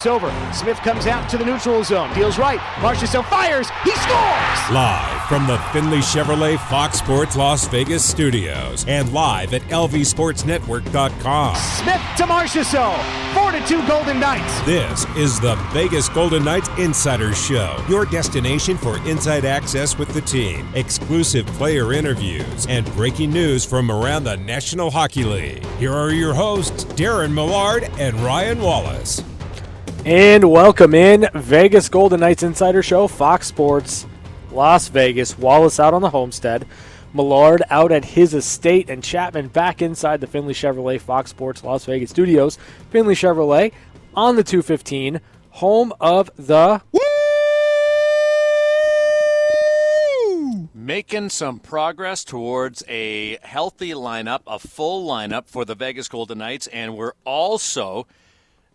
It's over. Smith comes out to the neutral zone. Deals right. Marchessault fires. He scores! Live from the Findlay Chevrolet Fox Sports Las Vegas studios and live at lvsportsnetwork.com. Smith to Marchessault. 4 to 2 Golden Knights. This is the Vegas Golden Knights Insider Show, your destination for inside access with the team, exclusive player interviews, and breaking news from around the National Hockey League. Here are your hosts, Darren Millard and Ryan Wallace. And welcome in Vegas Golden Knights Insider Show, Fox Sports, Las Vegas. Wallace out on the homestead, Millard out at his estate, and Chapman back inside the Findlay Chevrolet Fox Sports Las Vegas studios. Findlay Chevrolet on the 215, home of the. Making some progress towards a healthy lineup, a full lineup for the Vegas Golden Knights, and we're also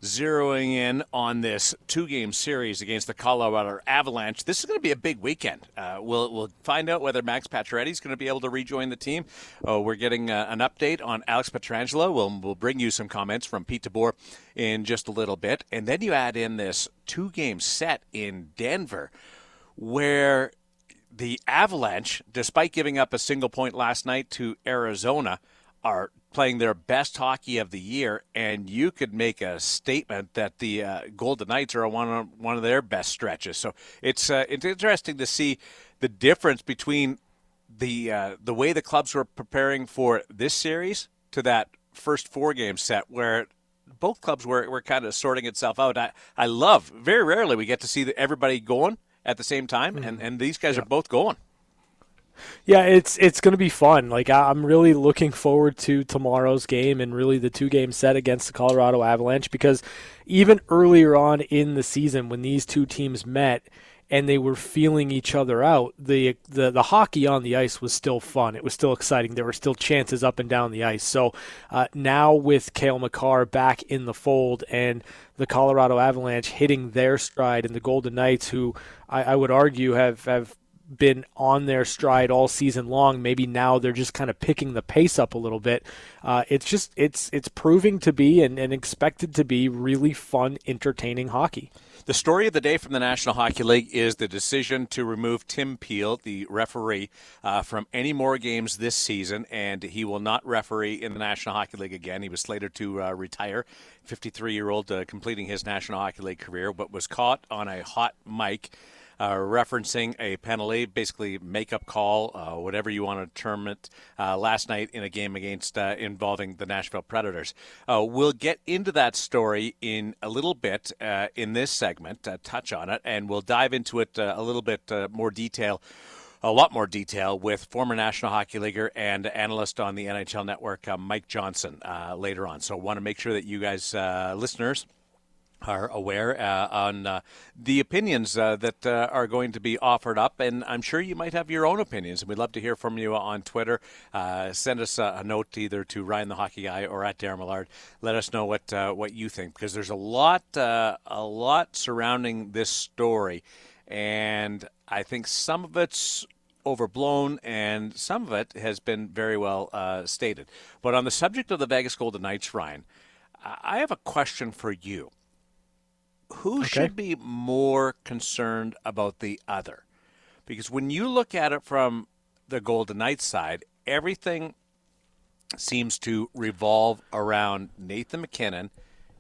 zeroing in on this two-game series against the Colorado Avalanche. This is going to be a big weekend. Uh, we'll we'll find out whether Max Pacioretty is going to be able to rejoin the team. Oh, we're getting uh, an update on Alex Pietrangelo. We'll we'll bring you some comments from Pete DeBoer in just a little bit, and then you add in this two-game set in Denver, where the Avalanche, despite giving up a single point last night to Arizona, are playing their best hockey of the year, and you could make a statement that the uh, Golden Knights are one of one of their best stretches. So it's uh, it's interesting to see the difference between the uh, the way the clubs were preparing for this series to that first four game set where both clubs were, were kind of sorting itself out. I, I love very rarely we get to see everybody going at the same time, mm-hmm. and, and these guys yeah. are both going. Yeah, it's it's going to be fun. Like I'm really looking forward to tomorrow's game and really the two game set against the Colorado Avalanche because even earlier on in the season when these two teams met and they were feeling each other out, the the the hockey on the ice was still fun. It was still exciting. There were still chances up and down the ice. So uh, now with Cale Makar back in the fold and the Colorado Avalanche hitting their stride and the Golden Knights, who I, I would argue have have been on their stride all season long. Maybe now they're just kind of picking the pace up a little bit. Uh, it's just it's it's proving to be and, and expected to be really fun, entertaining hockey. The story of the day from the National Hockey League is the decision to remove Tim Peel, the referee, uh, from any more games this season, and he will not referee in the National Hockey League again. He was slated to uh, retire, 53 year old, uh, completing his National Hockey League career, but was caught on a hot mic uh, referencing a penalty, basically makeup call, uh, whatever you want to term it, uh, last night in a game against uh, involving the Nashville Predators. Uh, we'll get into that story in a little bit in this segment, touch on it, and we'll dive into it a little bit more detail a lot more detail with former National Hockey Leaguer and analyst on the NHL Network, uh, Mike Johnson, uh, later on. So, want to make sure that you guys, uh, listeners, are aware uh, on uh, the opinions uh, that uh, are going to be offered up, and I'm sure you might have your own opinions, and we'd love to hear from you on Twitter. Uh, send us a, a, note either to Ryan the Hockey Guy or at Darren Millard. Let us know what uh, what you think because there's a lot a lot surrounding this story, and I think some of it's overblown, and some of it has been very well stated. But on the subject of the Vegas Golden Knights, Ryan, I have a question for you who okay. should be more concerned about the other? Because when you look at it from the Golden Knights side, everything seems to revolve around Nathan MacKinnon,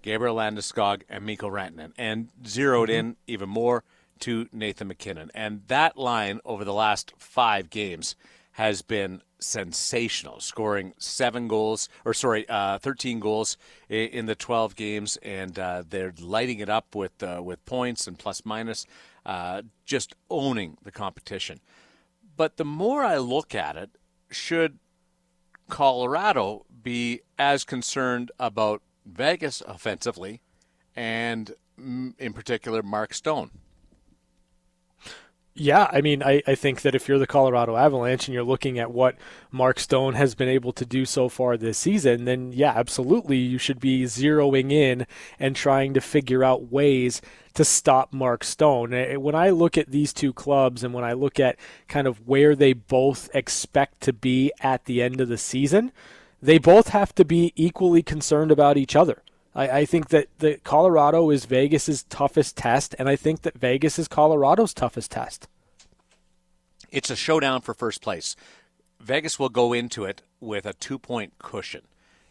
Gabriel Landeskog, and Mikko Rantanen, and zeroed mm-hmm. in even more to Nathan MacKinnon. And that line over the last five games has been sensational, scoring seven goals, or sorry, uh, 13 goals in, in, the 12 games, and uh, they're lighting it up with uh, with points and plus minus, uh, just owning the competition. But the more I look at it, should Colorado be as concerned about Vegas offensively, and mm, in particular Mark Stone? Yeah, I mean, I, I think that if you're the Colorado Avalanche and you're looking at what Mark Stone has been able to do so far this season, then yeah, absolutely, you should be zeroing in and trying to figure out ways to stop Mark Stone. Eh, when I look at these two clubs and when I look at kind of where they both expect to be at the end of the season, they both have to be equally concerned about each other I, I think that the Colorado is Vegas's toughest test, and I think that Vegas is Colorado's toughest test. It's a showdown for first place. Vegas will go into it with a two point cushion.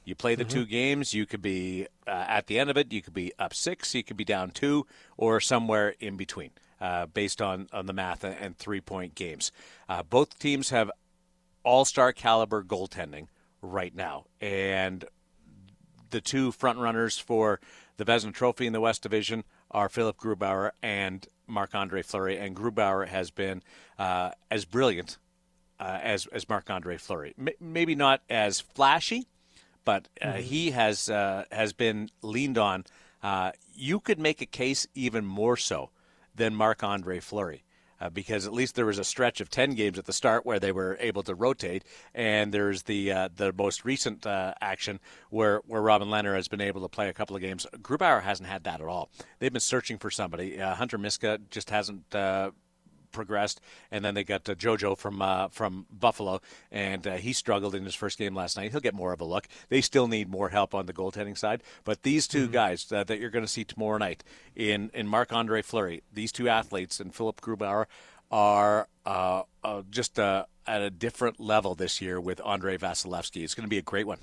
You play the mm-hmm. two games, you could be uh, at the end of it, you could be up six, you could be down two, or somewhere in between, uh, based on, on the math and three point games. Uh, both teams have all star caliber goaltending right now. And the two front runners for the Vezina Trophy in the West Division are Philip Grubauer and Marc Andre Fleury. And Grubauer has been uh, as brilliant uh, as, as Marc Andre Fleury. M- maybe not as flashy but uh, mm-hmm. he has uh, has been leaned on. Uh, you could make a case even more so than Marc Andre Fleury. Uh, because at least there was a stretch of 10 games at the start where they were able to rotate, and there's the uh, the most recent uh, action where, where Robin Lehner has been able to play a couple of games. Grubauer hasn't had that at all. They've been searching for somebody. Hunter Miska just hasn't progressed, and then they got uh, JoJo from uh, from Buffalo, and uh, he struggled in his first game last night. He'll get more of a look. They still need more help on the goaltending side, but these 2 mm-hmm. guys that you're going to see tomorrow night in in Marc Andre Fleury, these two athletes, and Philip Grubauer are uh, uh, just uh, at a different level this year with Andrei Vasilevskiy. It's going to be a great one.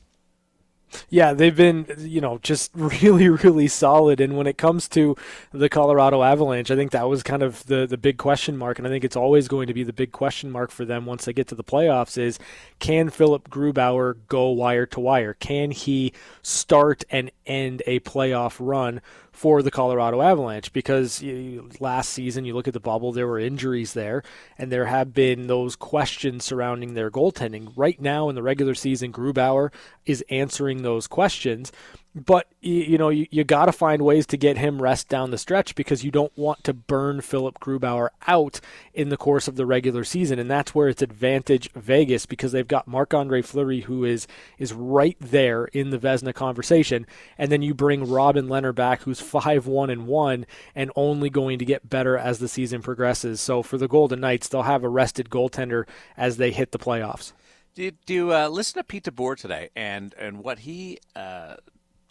Yeah, they've been, you know, just really, really solid. And when it comes to the Colorado Avalanche, I think that was kind of the, the big question mark. And I think it's always going to be the big question mark for them once they get to the playoffs is can Philip Grubauer go wire to wire? Can he start and end a playoff run for the Colorado Avalanche because you, last season you look at the bubble there were injuries there and there have been those questions surrounding their goaltending. Right now in the regular season Grubauer is answering those questions but you know you, you got to find ways to get him rest down the stretch because you don't want to burn Philip Grubauer out in the course of the regular season. And that's where it's advantage Vegas because they've got Marc-Andre Fleury who is is right there in the Vezina conversation. And then you bring Robin Lehner back who's 5-1 and 1 and only going to get better as the season progresses. So for the Golden Knights they'll have a rested goaltender as they hit the playoffs. Do do uh, listen to Pete DeBoer today and and what he uh,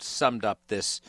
summed up this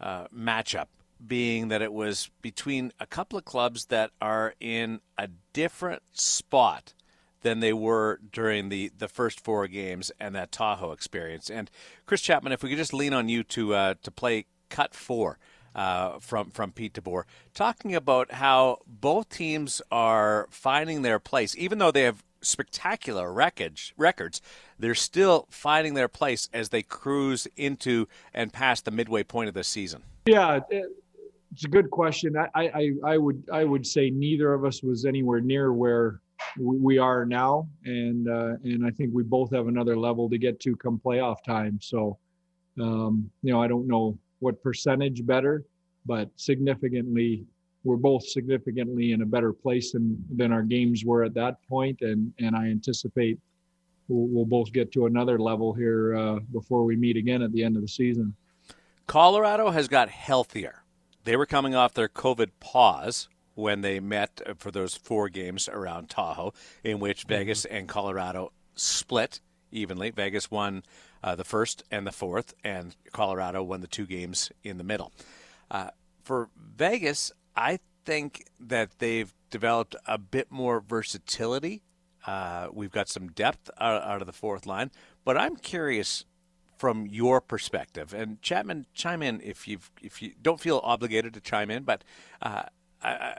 uh, matchup being that it was between a couple of clubs that are in a different spot than they were during the, the first four games and that Tahoe experience. And Chris Chapman, if we could just lean on you to uh, to play cut four uh, from from Pete DeBoer, talking about how both teams are finding their place, even though they have spectacular records, records, they're still finding their place as they cruise into and past the midway point of the season? Yeah, it's a good question. I, I, I would I would say neither of us was anywhere near where we are now, and uh, and I think we both have another level to get to come playoff time. So, um, you know, I don't know what percentage better, but significantly we're both significantly in a better place than than our games were at that point, and and I anticipate we'll, we'll both get to another level here uh, before we meet again at the end of the season. Colorado has got healthier. They were coming off their COVID pause when they met for those four games around Tahoe, in which mm-hmm. Vegas and Colorado split evenly. Vegas won uh, the first and the fourth, and Colorado won the two games in the middle. Uh, for Vegas, I think that they've developed a bit more versatility. Uh, we've got some depth out, out, of the fourth line, but I'm curious from your perspective. And Chapman, chime in if you if you don't feel obligated to chime in. But uh, I,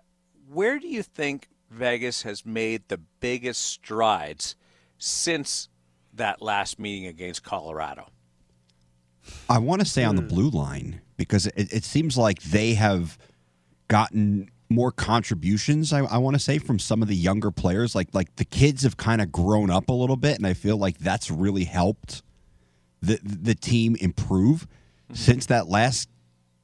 where do you think Vegas has made the biggest strides since that last meeting against Colorado? I want to say on the hmm. blue line because it, it seems like they have gotten more contributions. I, I want to say from some of the younger players, like like the kids have kind of grown up a little bit, and I feel like that's really helped the the team improve mm-hmm. since that last.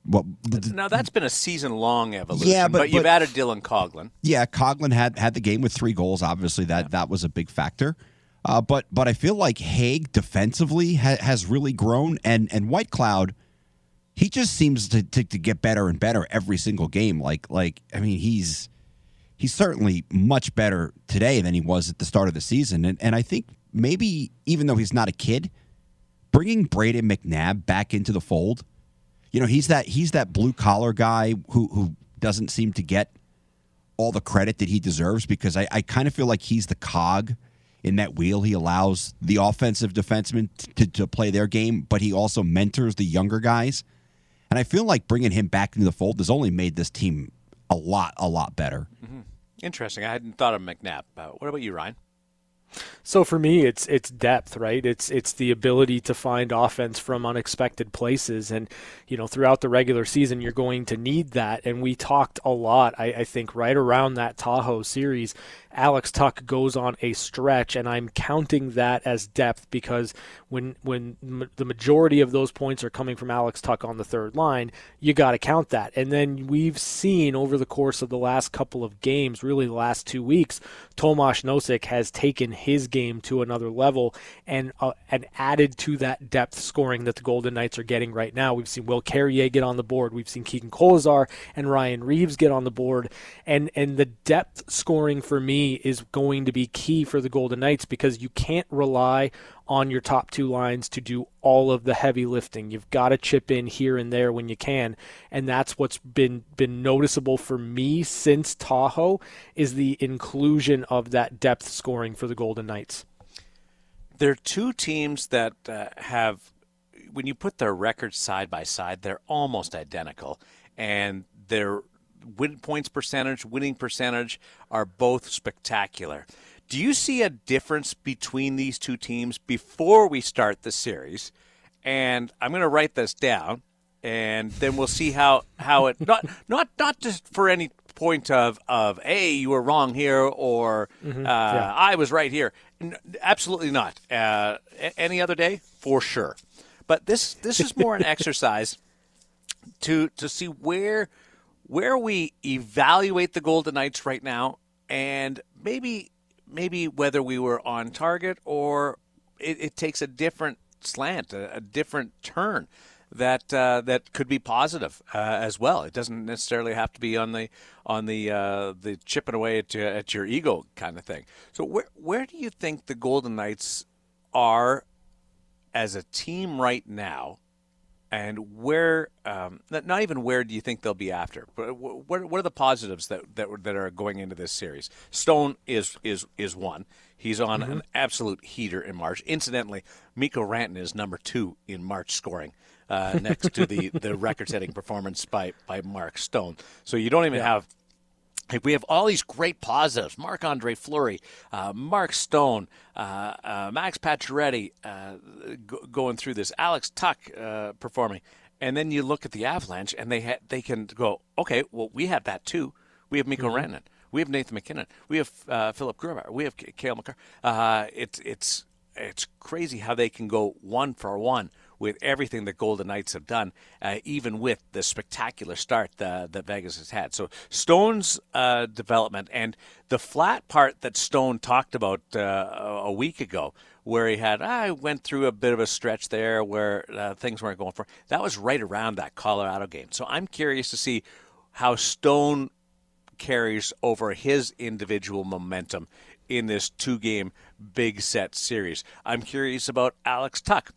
Well, now that's been a season long evolution. Yeah, but, but you've but, added Dylan Coghlan. Yeah, Coghlan had had the game with three goals. Obviously, that yeah. that was a big factor. Uh, but but I feel like Hague defensively ha- has really grown, and and Whitecloud – he just seems to, to, to get better and better every single game. Like like I mean he's he's certainly much better today than he was at the start of the season. And and I think maybe even though he's not a kid, bringing Brayden McNabb back into the fold you know, he's that he's that blue collar guy who who doesn't seem to get all the credit that he deserves because I, I kind of feel like he's the cog in that wheel. He allows the offensive defensemen to, to play their game, but he also mentors the younger guys. And I feel like bringing him back into the fold has only made this team a lot, a lot better. Mm-hmm. Interesting. I hadn't thought of McNabb. Uh, what about you, Ryan? So for me, it's it's depth, right? It's it's the ability to find offense from unexpected places, and you know throughout the regular season, you're going to need that. And we talked a lot, I, I think, right around that Tahoe series, Alex Tuch goes on a stretch, and I'm counting that as depth because when when m- the majority of those points are coming from Alex Tuch on the third line, you got to count that. And then we've seen over the course of the last couple of games, really the last two weeks, Tomas Nosek has taken his game to another level and uh, and added to that depth scoring that the Golden Knights are getting right now. We've seen Will Carrier get on the board. We've seen Keegan Kolesar and Ryan Reaves get on the board, and and the depth scoring for me is going to be key for the Golden Knights because you can't rely on your top two lines to do all of the heavy lifting. You've got to chip in here and there when you can, and that's what's been been noticeable for me since Tahoe is the inclusion of that depth scoring for the Golden Knights. There are two teams that uh, have when you put their records side by side, they're almost identical and they're win points percentage, winning percentage are both spectacular. Do you see a difference between these two teams before we start the series? And I'm going to write this down, and then we'll see how how it not not not just for any point of of hey you were wrong here or mm-hmm. uh, yeah. I was right here. absolutely not. Uh, any other day for sure. But this this is more an exercise to to see where where we evaluate the Golden Knights right now, and maybe maybe whether we were on target or it, it takes a different slant, a, a different turn that uh, that could be positive uh, as well. It doesn't necessarily have to be on the on the uh, the chipping away at, at your ego kind of thing. So where where do you think the Golden Knights are as a team right now? And where um, not even where do you think they'll be after but what, what are the positives that, that that are going into this series stone is is is one he's on mm-hmm. an absolute heater in march incidentally mikko rantanen is number two in march scoring uh, next to the the record setting performance by by mark stone so you don't even yeah. have we have all these great positives Marc Andre Fleury, uh, Mark Stone, uh, uh, Max Pacioretty uh, go- going through this, Alex Tuch uh, performing. And then you look at the Avalanche and they, ha- they can go, okay, well, we have that too. We have Mikko mm-hmm. Rantanen. We have Nathan MacKinnon. We have uh, Philip Grubauer. We have Cale Makar. it's, it's, it's crazy how they can go one for one with everything that Golden Knights have done, uh, even with the spectacular start uh, that Vegas has had. So Stone's uh, development and the flat part that Stone talked about uh, a week ago, where he had I went through a bit of a stretch there where uh, things weren't going for. That was right around that Colorado game. So I'm curious to see how Stone carries over his individual momentum in this two game big set series. I'm curious about Alex Tuch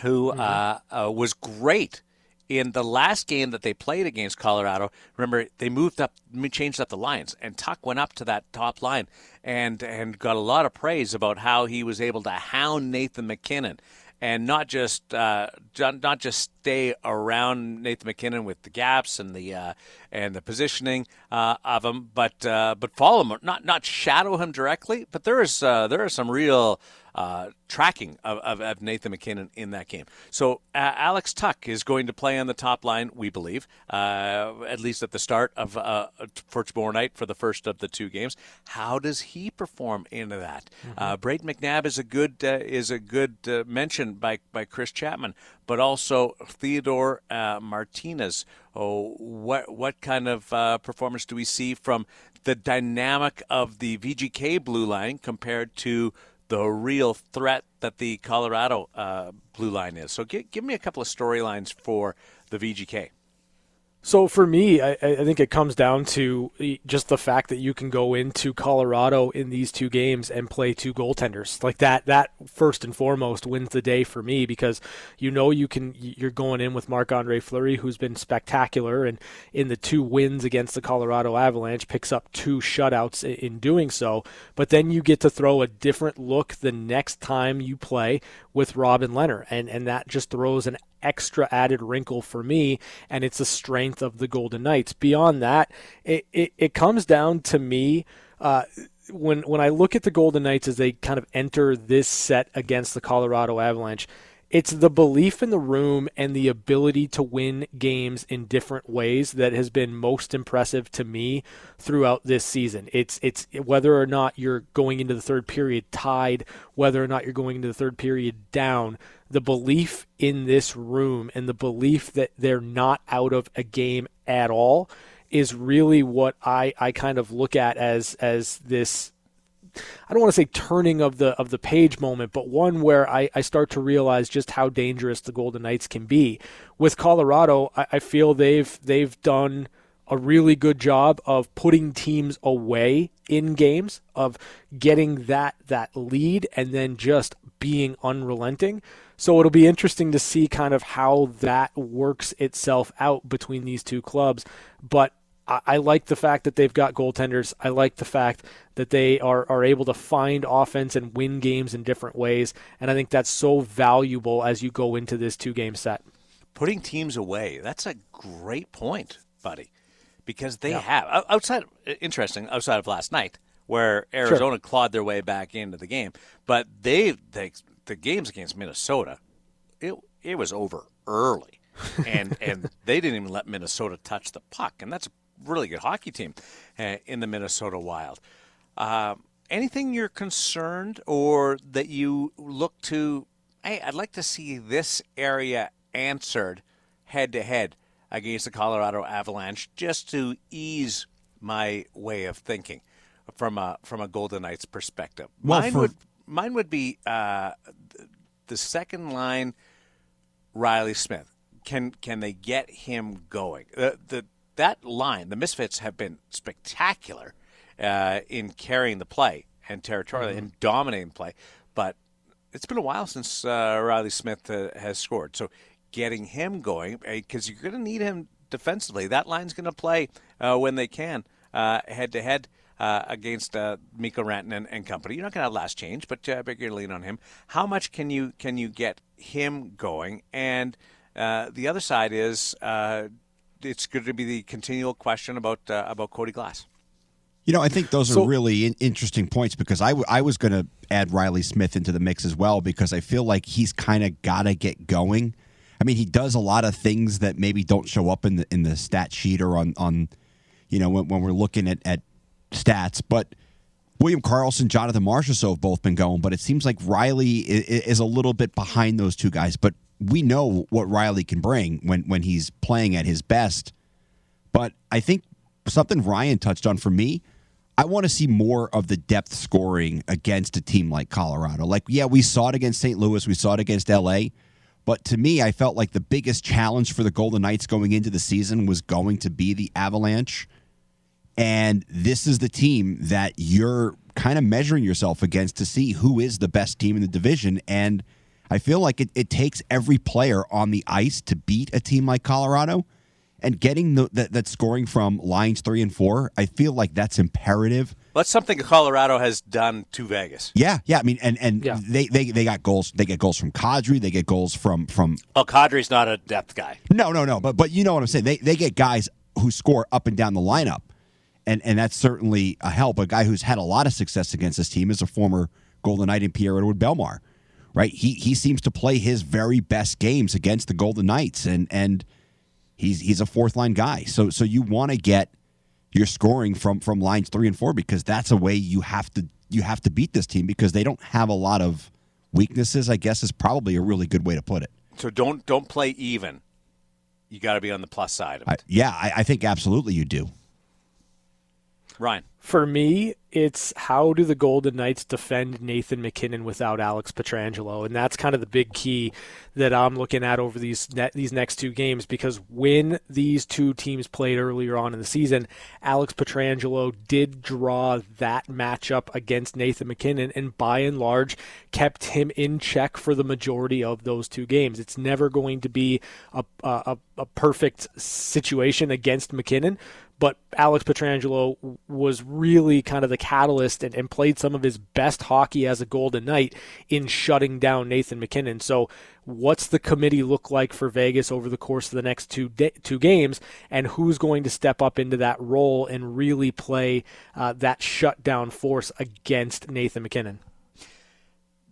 who mm-hmm. uh, uh, was great in the last game that they played against Colorado. Remember, they moved up, changed up the lines, and Tuch went up to that top line and and got a lot of praise about how he was able to hound Nathan MacKinnon and not just uh, not just stay around Nathan MacKinnon with the gaps and the uh, and the positioning uh, of him, but uh, but follow him, not not shadow him directly. But there is uh, there are some real uh, tracking of, of, of, Nathan MacKinnon in that game. So uh, Alex Tuch is going to play on the top line, we believe, uh, at least at the start of uh, for tomorrow night for the first of the two games. How does he perform into that? Mm-hmm. Uh, Brayden McNabb is a good uh, is a good mention by by Chris Chapman, but also Theodore Martinez. Oh, what what kind of performance do we see from the dynamic of the VGK blue line compared to the real threat that the Colorado uh, blue line is. So give, give me a couple of storylines for the VGK. So for me, I, I, think it comes down to just the fact that you can go into Colorado in these two games and play two goaltenders like that. That first and foremost wins the day for me because you know you can. You're going in with Marc Andre Fleury, who's been spectacular, and in the two wins against the Colorado Avalanche, picks up two shutouts in doing so. But then you get to throw a different look the next time you play with Robin Lehner, and and that just throws an extra added wrinkle for me, and it's a strength of the Golden Knights. Beyond that, it, it, it comes down to me. Uh, when when I look at the Golden Knights as they kind of enter this set against the Colorado Avalanche, it's the belief in the room and the ability to win games in different ways that has been most impressive to me throughout this season. It's it's whether or not you're going into the third period tied, whether or not you're going into the third period down, the belief in this room and the belief that they're not out of a game at all is really what I, I kind of look at as as this I don't want to say turning of the of the page moment, but one where I, I start to realize just how dangerous the Golden Knights can be. With Colorado, I, I feel they've they've done a really good job of putting teams away in games, of getting that that lead and then just being unrelenting. So it'll be interesting to see kind of how that works itself out between these two clubs. But I, I like the fact that they've got goaltenders. I like the fact that they are, are able to find offense and win games in different ways. And I think that's so valuable as you go into this two game set. Putting teams away, that's a great point, buddy. Because they yeah. have outside interesting outside of last night, where Arizona sure. clawed their way back into the game. But they, they the games against Minnesota, it it was over early, and and they didn't even let Minnesota touch the puck, and that's a really good hockey team uh, in the Minnesota Wild. Uh, anything you're concerned or that you look to? Hey, I'd like to see this area answered head to head against the Colorado Avalanche, just to ease my way of thinking from a from a Golden Knights perspective. Well, mine for... would mine would be uh, the second line. Riley Smith. Can can they get him going? The the that line, the Misfits have been spectacular uh, in carrying the play and territorially mm-hmm. and dominating play, but it's been a while since uh, Riley Smith uh, has scored. So getting him going because you're going to need him defensively. That line's going to play uh, when they can head to head uh, against uh, Mikko Rantanen and company. You're not going to have last change, but uh, bigger lean on him. How much can you can you get him going? And uh, the other side is uh, it's going to be the continual question about uh, about Cody Glass. You know, I think those so, are really in- interesting points because I, w- I was going to add Riley Smith into the mix as well because I feel like he's kind of got to get going. I mean, he does a lot of things that maybe don't show up in the in the stat sheet or on on you know when, when we're looking at, at stats, but William Karlsson, Jonathan Marchessault have both been going, but it seems like Riley is a little bit behind those two guys. But we know what Riley can bring when when he's playing at his best. But I think something Ryan touched on for me, I want to see more of the depth scoring against a team like Colorado. Like, yeah, we saw it against St. Louis, we saw it against LA. But to me, I felt like the biggest challenge for the Golden Knights going into the season was going to be the Avalanche. And this is the team that you're kind of measuring yourself against to see who is the best team in the division. And I feel like it, it takes every player on the ice to beat a team like Colorado. And getting the, that, that scoring from lines three and four, I feel like that's imperative. That's something Colorado has done to Vegas. Yeah, yeah. I mean, and and yeah. they, they they got goals. They get goals from Kadri. They get goals from from. Oh, Kadri's not a depth guy. No, no, no. But but you know what I'm saying. They they get guys who score up and down the lineup and and that's certainly a help. A guy who's had a lot of success against this team is a former Golden Knight in Pierre Edouard Bellemare, right? He he seems to play his very best games against the Golden Knights, and and he's he's a fourth line guy. So so you want to get your scoring from from lines three and four because that's a way you have to you have to beat this team because they don't have a lot of weaknesses. I guess is probably a really good way to put it. So don't don't play even. You got to be on the plus side of it. I, yeah, I, I think absolutely you do. Ryan. For me, it's how do the Golden Knights defend Nathan MacKinnon without Alex Pietrangelo, and that's kind of the big key that I'm looking at over these ne- these next two games. Because when these two teams played earlier on in the season, Alex Pietrangelo did draw that matchup against Nathan MacKinnon, and by and large kept him in check for the majority of those two games. It's never going to be a a, a perfect situation against MacKinnon, but Alex Pietrangelo was really kind of the catalyst and, and, played some of his best hockey as a Golden Knight in shutting down Nathan MacKinnon. So, what's the committee look like for Vegas over the course of the next two two games, and who's going to step up into that role and really play uh, that shutdown force against Nathan MacKinnon?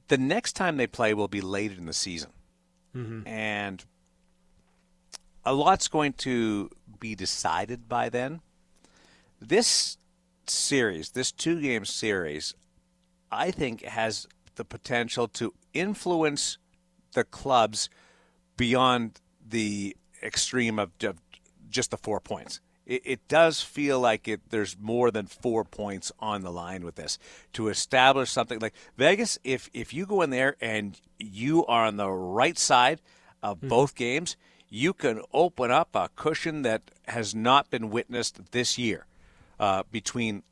The next time they play will be late in the season, mm-hmm. and a lot's going to be decided by then. This series, this two game series, I think has the potential to influence the clubs beyond the extreme of, just the four points. It, it, does feel like it. There's more than four points on the line with this to establish something like Vegas. If if you go in there and you are on the right side of mm-hmm. both games, you can open up a cushion that has not been witnessed this year uh, between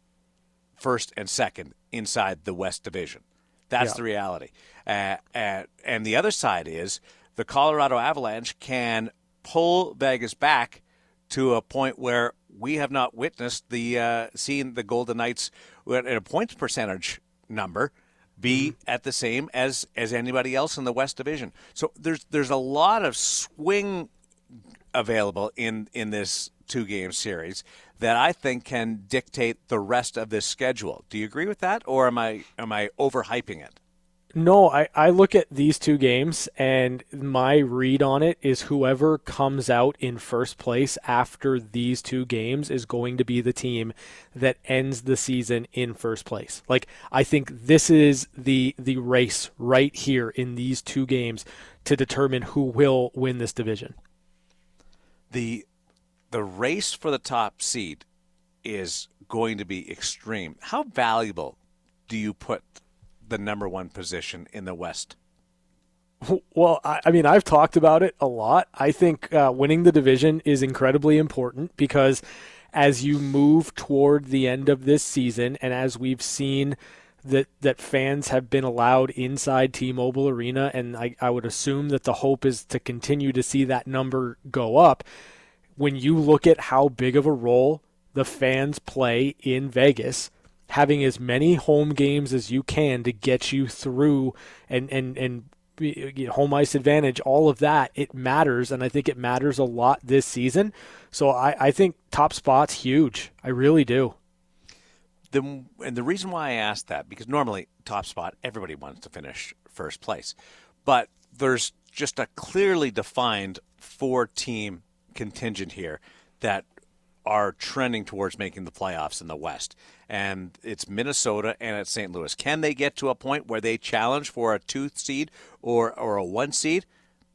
first and second inside the West Division. That's yeah. the reality. Uh, uh, and the other side is the Colorado Avalanche can pull Vegas back to a point where we have not witnessed the uh, seen the Golden Knights at a points percentage number be at the same as as anybody else in the West Division. So there's there's a lot of swing available in in this two game series that I think can dictate the rest of this schedule. Do you agree with that, or am I am I overhyping it? No, I, I look at these two games and my read on it is whoever comes out in first place after these two games is going to be the team that ends the season in first place. Like I think this is the the race right here in these two games to determine who will win this division. The the race for the top seed is going to be extreme. How valuable do you put the number one position in the West? Well, I, mean, I've talked about it a lot. I think uh, winning the division is incredibly important because as you move toward the end of this season, and as we've seen that that fans have been allowed inside T-Mobile Arena, and I, I would assume that the hope is to continue to see that number go up. When you look at how big of a role the fans play in Vegas, having as many home games as you can to get you through and and and home ice advantage, all of that, it matters, and I think it matters a lot this season. So I, I think top spot's huge. I really do. The, and the reason why I asked that because normally top spot everybody wants to finish first place, but there's just a clearly defined four team contingent here that are trending towards making the playoffs in the West. And it's Minnesota and it's St. Louis. Can they get to a point where they challenge for a two seed or, or a one seed?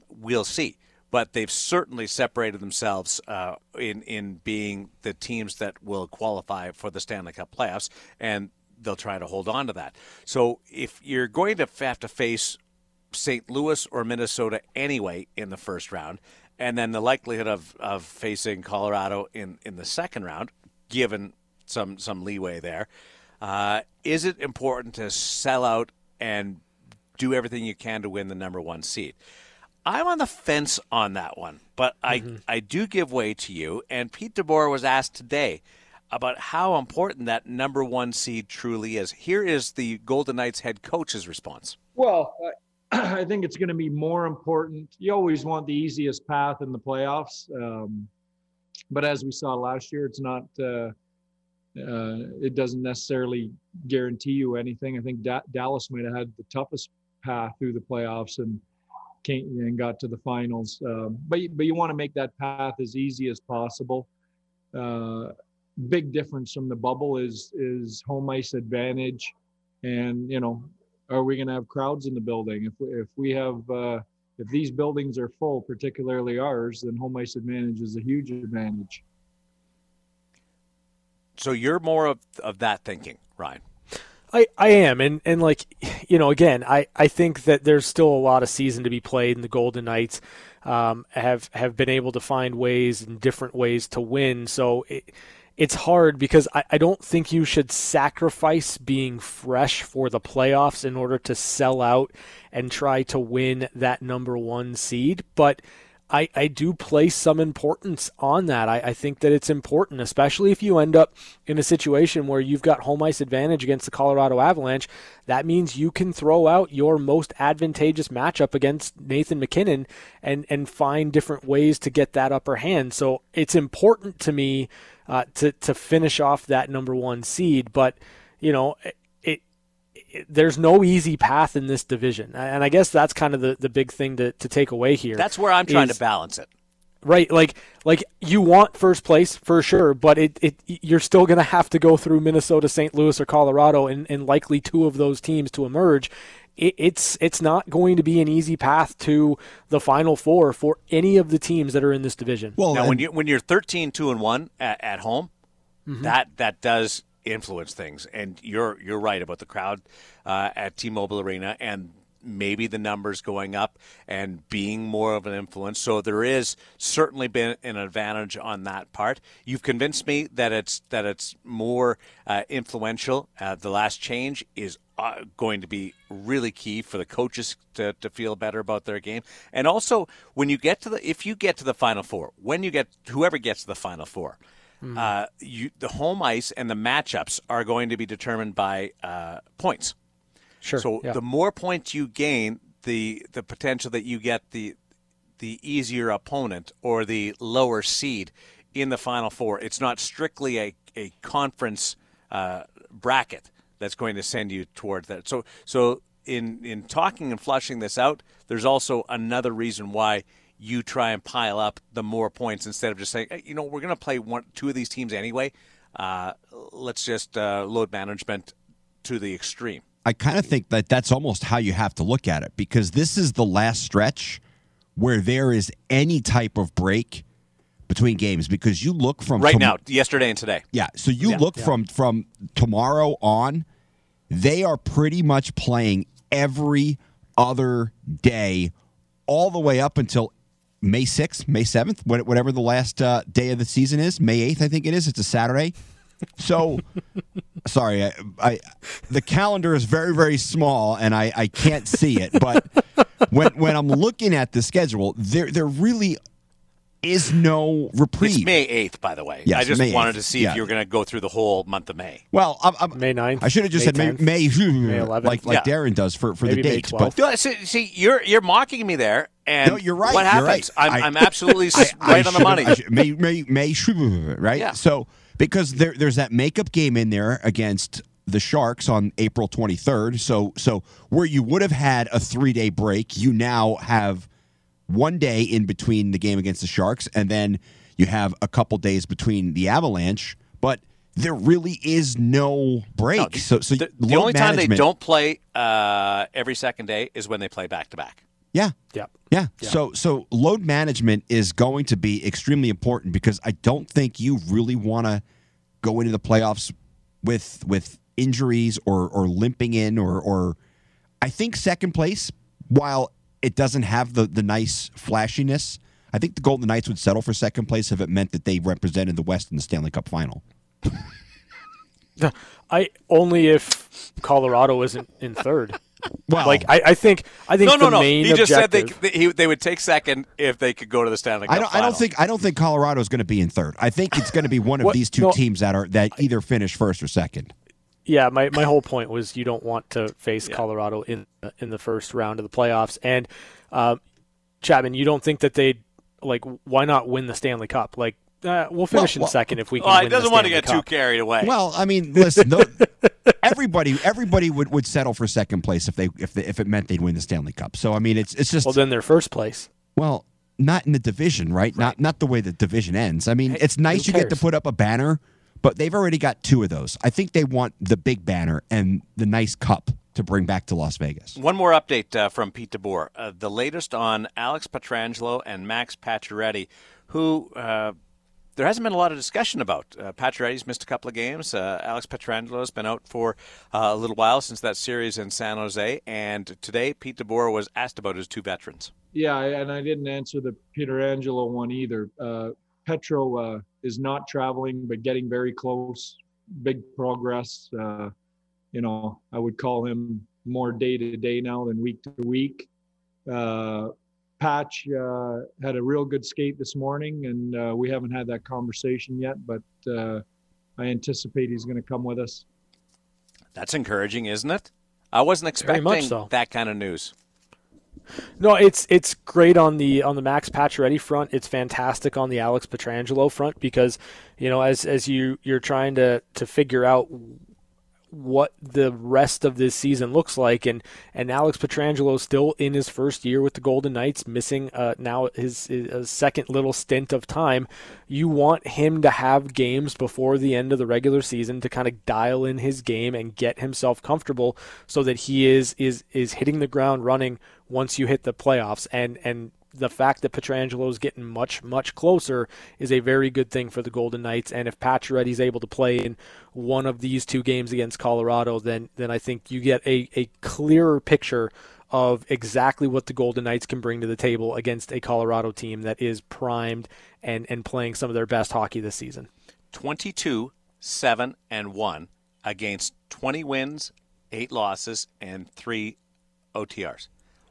We'll see. But they've certainly separated themselves uh, in in being the teams that will qualify for the Stanley Cup playoffs, and they'll try to hold on to that. So if you're going to have to face St. Louis or Minnesota anyway in the first round, and then the likelihood of, of facing Colorado in, in the second round, given some some leeway there, uh, is it important to sell out and do everything you can to win the number one seed? I'm on the fence on that one, but mm-hmm. I I do give way to you. And Pete DeBoer was asked today about how important that number one seed truly is. Here is the Golden Knights head coach's response. Well, I think it's going to be more important. You always want the easiest path in the playoffs, um, but as we saw last year, it's not. Uh, uh, it doesn't necessarily guarantee you anything. I think da- Dallas might have had the toughest path through the playoffs and came and got to the finals. Um, but but you want to make that path as easy as possible. Uh, big difference from the bubble is is home ice advantage, and you know are we going to have crowds in the building? If we, if we have uh, if these buildings are full, particularly ours, then home ice advantage is a huge advantage. so you're more of, of that thinking, Ryan. I, I am and, and like you know again I, I think that there's still a lot of season to be played and the Golden Knights um, have have been able to find ways and different ways to win so it, it's hard because I, I don't think you should sacrifice being fresh for the playoffs in order to sell out and try to win that number one seed but I, I do place some importance on that. I, I think that it's important, especially if you end up in a situation where you've got home ice advantage against the Colorado Avalanche. That means you can throw out your most advantageous matchup against Nathan MacKinnon and, and find different ways to get that upper hand. So it's important to me uh, to, to finish off that number one seed. But, you know, it there's no easy path in this division, and I guess that's kind of the, the big thing to, to take away here. That's where I'm trying is, to balance it. Right, like like you want first place for sure, but it, it you're still going to have to go through Minnesota, St. Louis, or Colorado, and, and likely two of those teams to emerge. It, it's it's not going to be an easy path to the final four for any of the teams that are in this division. Well, now and, when you when you're 13 two and one at, at home, mm-hmm. that that does influence things. And you're you're right about the crowd uh, at T-Mobile Arena and maybe the numbers going up and being more of an influence. So there is certainly been an advantage on that part. You've convinced me that it's that it's more uh, influential. Uh, the last change is uh, going to be really key for the coaches to, to feel better about their game. And also when you get to the if you get to the final four, when you get whoever gets to the final four, Mm. Uh, you, the home ice and the matchups are going to be determined by uh, points. Sure. So yeah. the more points you gain, the the potential that you get the the easier opponent or the lower seed in the final four. It's not strictly a a conference uh, bracket that's going to send you towards that. So so in in talking and flushing this out, there's also another reason why you try and pile up the more points instead of just saying, hey, you know, we're going to play one, two of these teams anyway. Uh, let's just uh, load management to the extreme. I kind of think that that's almost how you have to look at it because this is the last stretch where there is any type of break between games because you look from right tom- now, yesterday and today. Yeah, so you yeah, look yeah. from from tomorrow on, they are pretty much playing every other day all the way up until May 6th, May 7th, whatever the last uh, day of the season is. May 8th, I think it is. It's a Saturday. So, sorry, I, I, the calendar is very, very small and I, I can't see it. But when, when I'm looking at the schedule, there, there really is no reprieve. It's May 8th, by the way. Yes, I just May wanted 8th. to see yeah. if you were going to go through the whole month of May. Well, I'm, I'm, May 9th. I should have just May said May, May, May 11th. like like yeah. Darren does for, for Maybe the May dates. But See, see, you're you're mocking me there, and No, you're right, What happens? right. I'm, I- I'm absolutely I- I right on the money. May, May, May, right? Yeah. So because there, there's that makeup game in there against the Sharks on April 23rd. So so where you would have had a three day break, you now have one day in between the game against the Sharks, and then you have a couple days between the Avalanche. But there really is no break. No, so so the, the only time they don't play uh, every second day is when they play back to back. Yeah. Yep. Yeah. So so load management is going to be extremely important because I don't think you really want to go into the playoffs with with injuries or or limping in or or I think second place while it doesn't have the the nice flashiness I think the Golden Knights would settle for second place if it meant that they represented the West in the Stanley Cup final. I only if Colorado isn't in third. Well, like I, I think I think No, no, the no. He just said they, they, he, they would take second if they could go to the Stanley Cup I don't. I don't think. I don't think Colorado is going to be in third. I think it's going to be one of What- these two no, teams that are that either finish first or second. Yeah, my, my whole point was you don't want to face Colorado in in the first round of the playoffs. And um, Chapman, you don't think that they'd like why not win the Stanley Cup? Like uh, we'll finish Well, in second if we can. Well, he win the doesn't want to Stanley get too carried away. Well, I mean, listen, no, everybody everybody would, would settle for second place if they if they, if it meant they'd win the Stanley Cup. So I mean, it's it's just Well, then they're first place. well, not in the division, right? Not not the way the division ends. I mean, Hey, it's nice you get to put up a banner, but they've already got two of those. I think they want the big banner and the nice cup to bring back to Las Vegas. One more update uh, from Pete DeBoer. Uh, the latest on Alex Pietrangelo and Max Pacioretty, who uh, there hasn't been a lot of discussion about. Uh, Pacioretty's missed a couple of games. Uh, Alex Pietrangelo's been out for uh, a little while since that series in San Jose. And today, Pete DeBoer was asked about his two veterans. Yeah, and I didn't answer the Pietrangelo one either. Uh, Petro uh, is not traveling, but getting very close. Big progress. Uh, you know, I would call him more day to day now than week to week. Patch uh, had a real good skate this morning, and uh, we haven't had that conversation yet, but uh, I anticipate he's going to come with us. That's encouraging, isn't it? I wasn't expecting so. that kind of news. No, it's it's great on the on the Max Pacioretty front. It's fantastic on the Alex Pietrangelo front because you know as as you you're trying to to figure out what the rest of this season looks like. And and Alex Pietrangelo still in his first year with the Golden Knights, missing uh, now his, his second little stint of time. You want him to have games before the end of the regular season to kind of dial in his game and get himself comfortable, so that he is is is hitting the ground running once you hit the playoffs. And and the fact that Pietrangelo is getting much, much closer is a very good thing for the Golden Knights. And if is able to play in one of these two games against Colorado, then then I think you get a, a clearer picture of exactly what the Golden Knights can bring to the table against a Colorado team that is primed and, and playing some of their best hockey this season. 22, 7, and 1 against 20 wins, 8 losses, and 3 OTLs.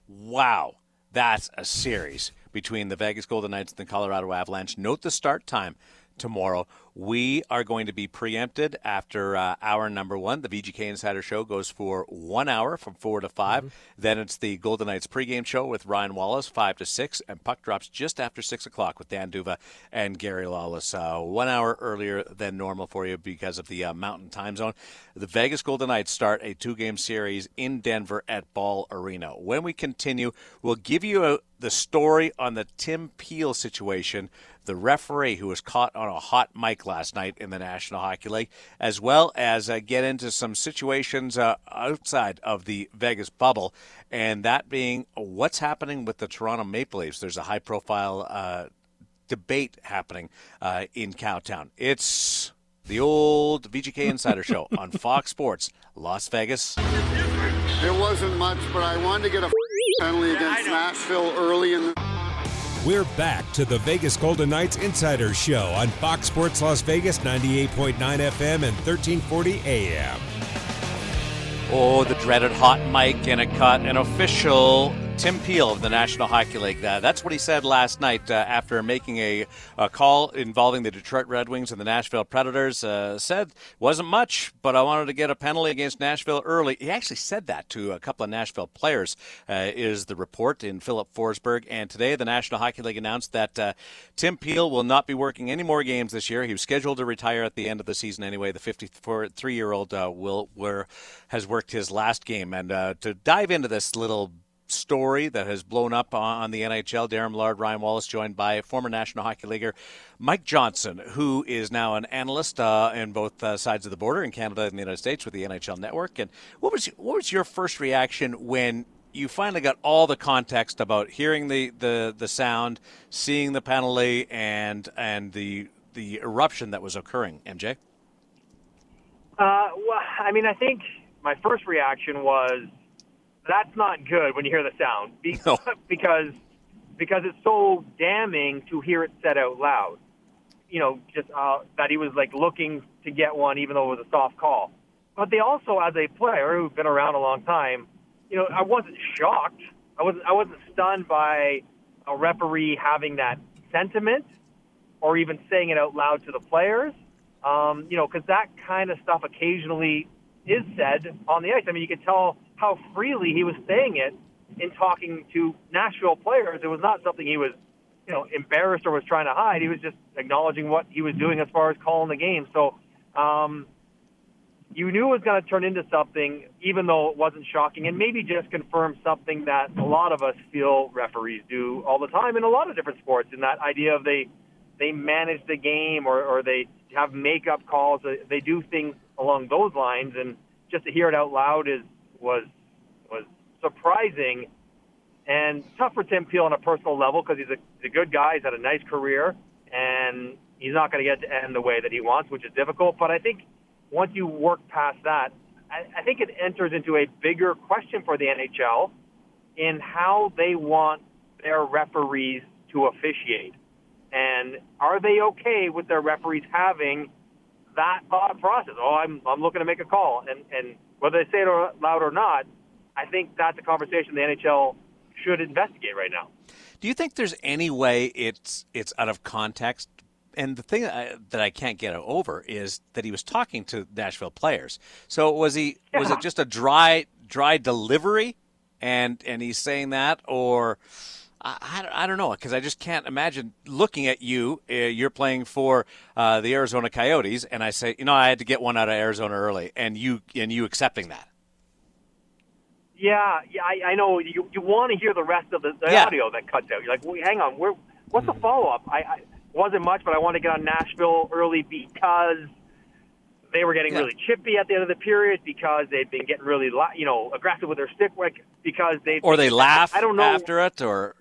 Wow. That's a series between the Vegas Golden Knights and the Colorado Avalanche. Note the start time tomorrow. We are going to be preempted after uh, hour number one. The VGK Insider Show goes for one hour from four to 5 mm-hmm. Then it's the Golden Knights pregame show with Ryan Wallace, five to six, and puck drops just after six o'clock with Dan D'Uva and Gary Lawless. Uh, one hour earlier than normal for you because of the uh, Mountain Time Zone. The Vegas Golden Knights start a two-game series in Denver at Ball Arena. When we continue, we'll give you a, the story on the Tim Peel situation the referee who was caught on a hot mic last night in the National Hockey League, as well as uh, get into some situations uh, outside of the Vegas bubble, and that being what's happening with the Toronto Maple Leafs. There's a high profile uh, debate happening uh, in Cowtown. It's the old VGK Insider Show on Fox Sports, Las Vegas. It wasn't much, but I wanted to get a penalty against Nashville early in the. We're back to the Vegas Golden Knights Insider Show on Fox Sports Las Vegas 98.9 FM and 1340 AM. Oh, the dreaded hot mic and a cut, an official Tim Peel of the National Hockey League. Uh, that's what he said last night uh, after making a, a, call involving the Detroit Red Wings and the Nashville Predators. Uh, said wasn't much, but I wanted to get a penalty against Nashville early. He actually said that to a couple of Nashville players. Uh, is the report in Filip Forsberg? And today, the National Hockey League announced that uh, Tim Peel will not be working any more games this year. He was scheduled to retire at the end of the season anyway. The 53-year-old uh, will has worked his last game. And to dive into this little story that has blown up on the NHL. Darren Millard, Ryan Wallace, joined by former National Hockey Leaguer Mike Johnson, who is now an analyst uh, in both uh, sides of the border in Canada and the United States with the NHL Network. And what was what was your first reaction when you finally got all the context about hearing the, the, the sound, seeing the penalty, and and the the eruption that was occurring? MJ. Uh, well, I mean, I think my first reaction was that's not good when you hear the sound because no. because because it's so damning to hear it said out loud. You know, just uh, that he was like looking to get one, even though it was a soft call. But they also, as a player who's been around a long time, you know, I wasn't shocked. I wasn't I wasn't stunned by a referee having that sentiment or even saying it out loud to the players. Um, you know, because that kind of stuff occasionally is said on the ice. I mean, you could tell how freely he was saying it in talking to Nashville players. It was not something he was, you know, embarrassed or was trying to hide. He was just acknowledging what he was doing as far as calling the game. So, um, you knew it was going to turn into something, even though it wasn't shocking, and maybe just confirm something that a lot of us feel referees do all the time in a lot of different sports. In that idea of they they manage the game or, or they have makeup calls, they do things along those lines, and just to hear it out loud is was was surprising and tough for Tim Peel on a personal level because he's a, he's a good guy. He's had a nice career, and He's not going to get to end the way that he wants, which is difficult. But I think once you work past that, I, I think it enters into a bigger question for the NHL in how they want their referees to officiate. And are they okay with their referees having that thought process? Oh, I'm, I'm looking to make a call. And, and whether they say it loud or not, I think that's a conversation the NHL should investigate right now. Do you think there's any way it's it's out of context? And the thing that I, that I can't get over is that he was talking to Nashville players. So was he yeah. was it just a dry dry delivery, and and he's saying that, or I, I, I don't know because I just can't imagine looking at you. Uh, you're playing for uh, the Arizona Coyotes, and I say, you know, I had to get one out of Arizona early, and you and you accepting that. Yeah, yeah, I, I know. You you want to hear the rest of the, the yeah. audio that cuts out. You're like, well, hang on, where, what's the mm-hmm. follow up? I, I wasn't much, but I wanted to get on Nashville early because they were getting yeah. really chippy at the end of the period because they'd been getting really, you know, aggressive with their stick work because they or they laugh. I don't know after it, or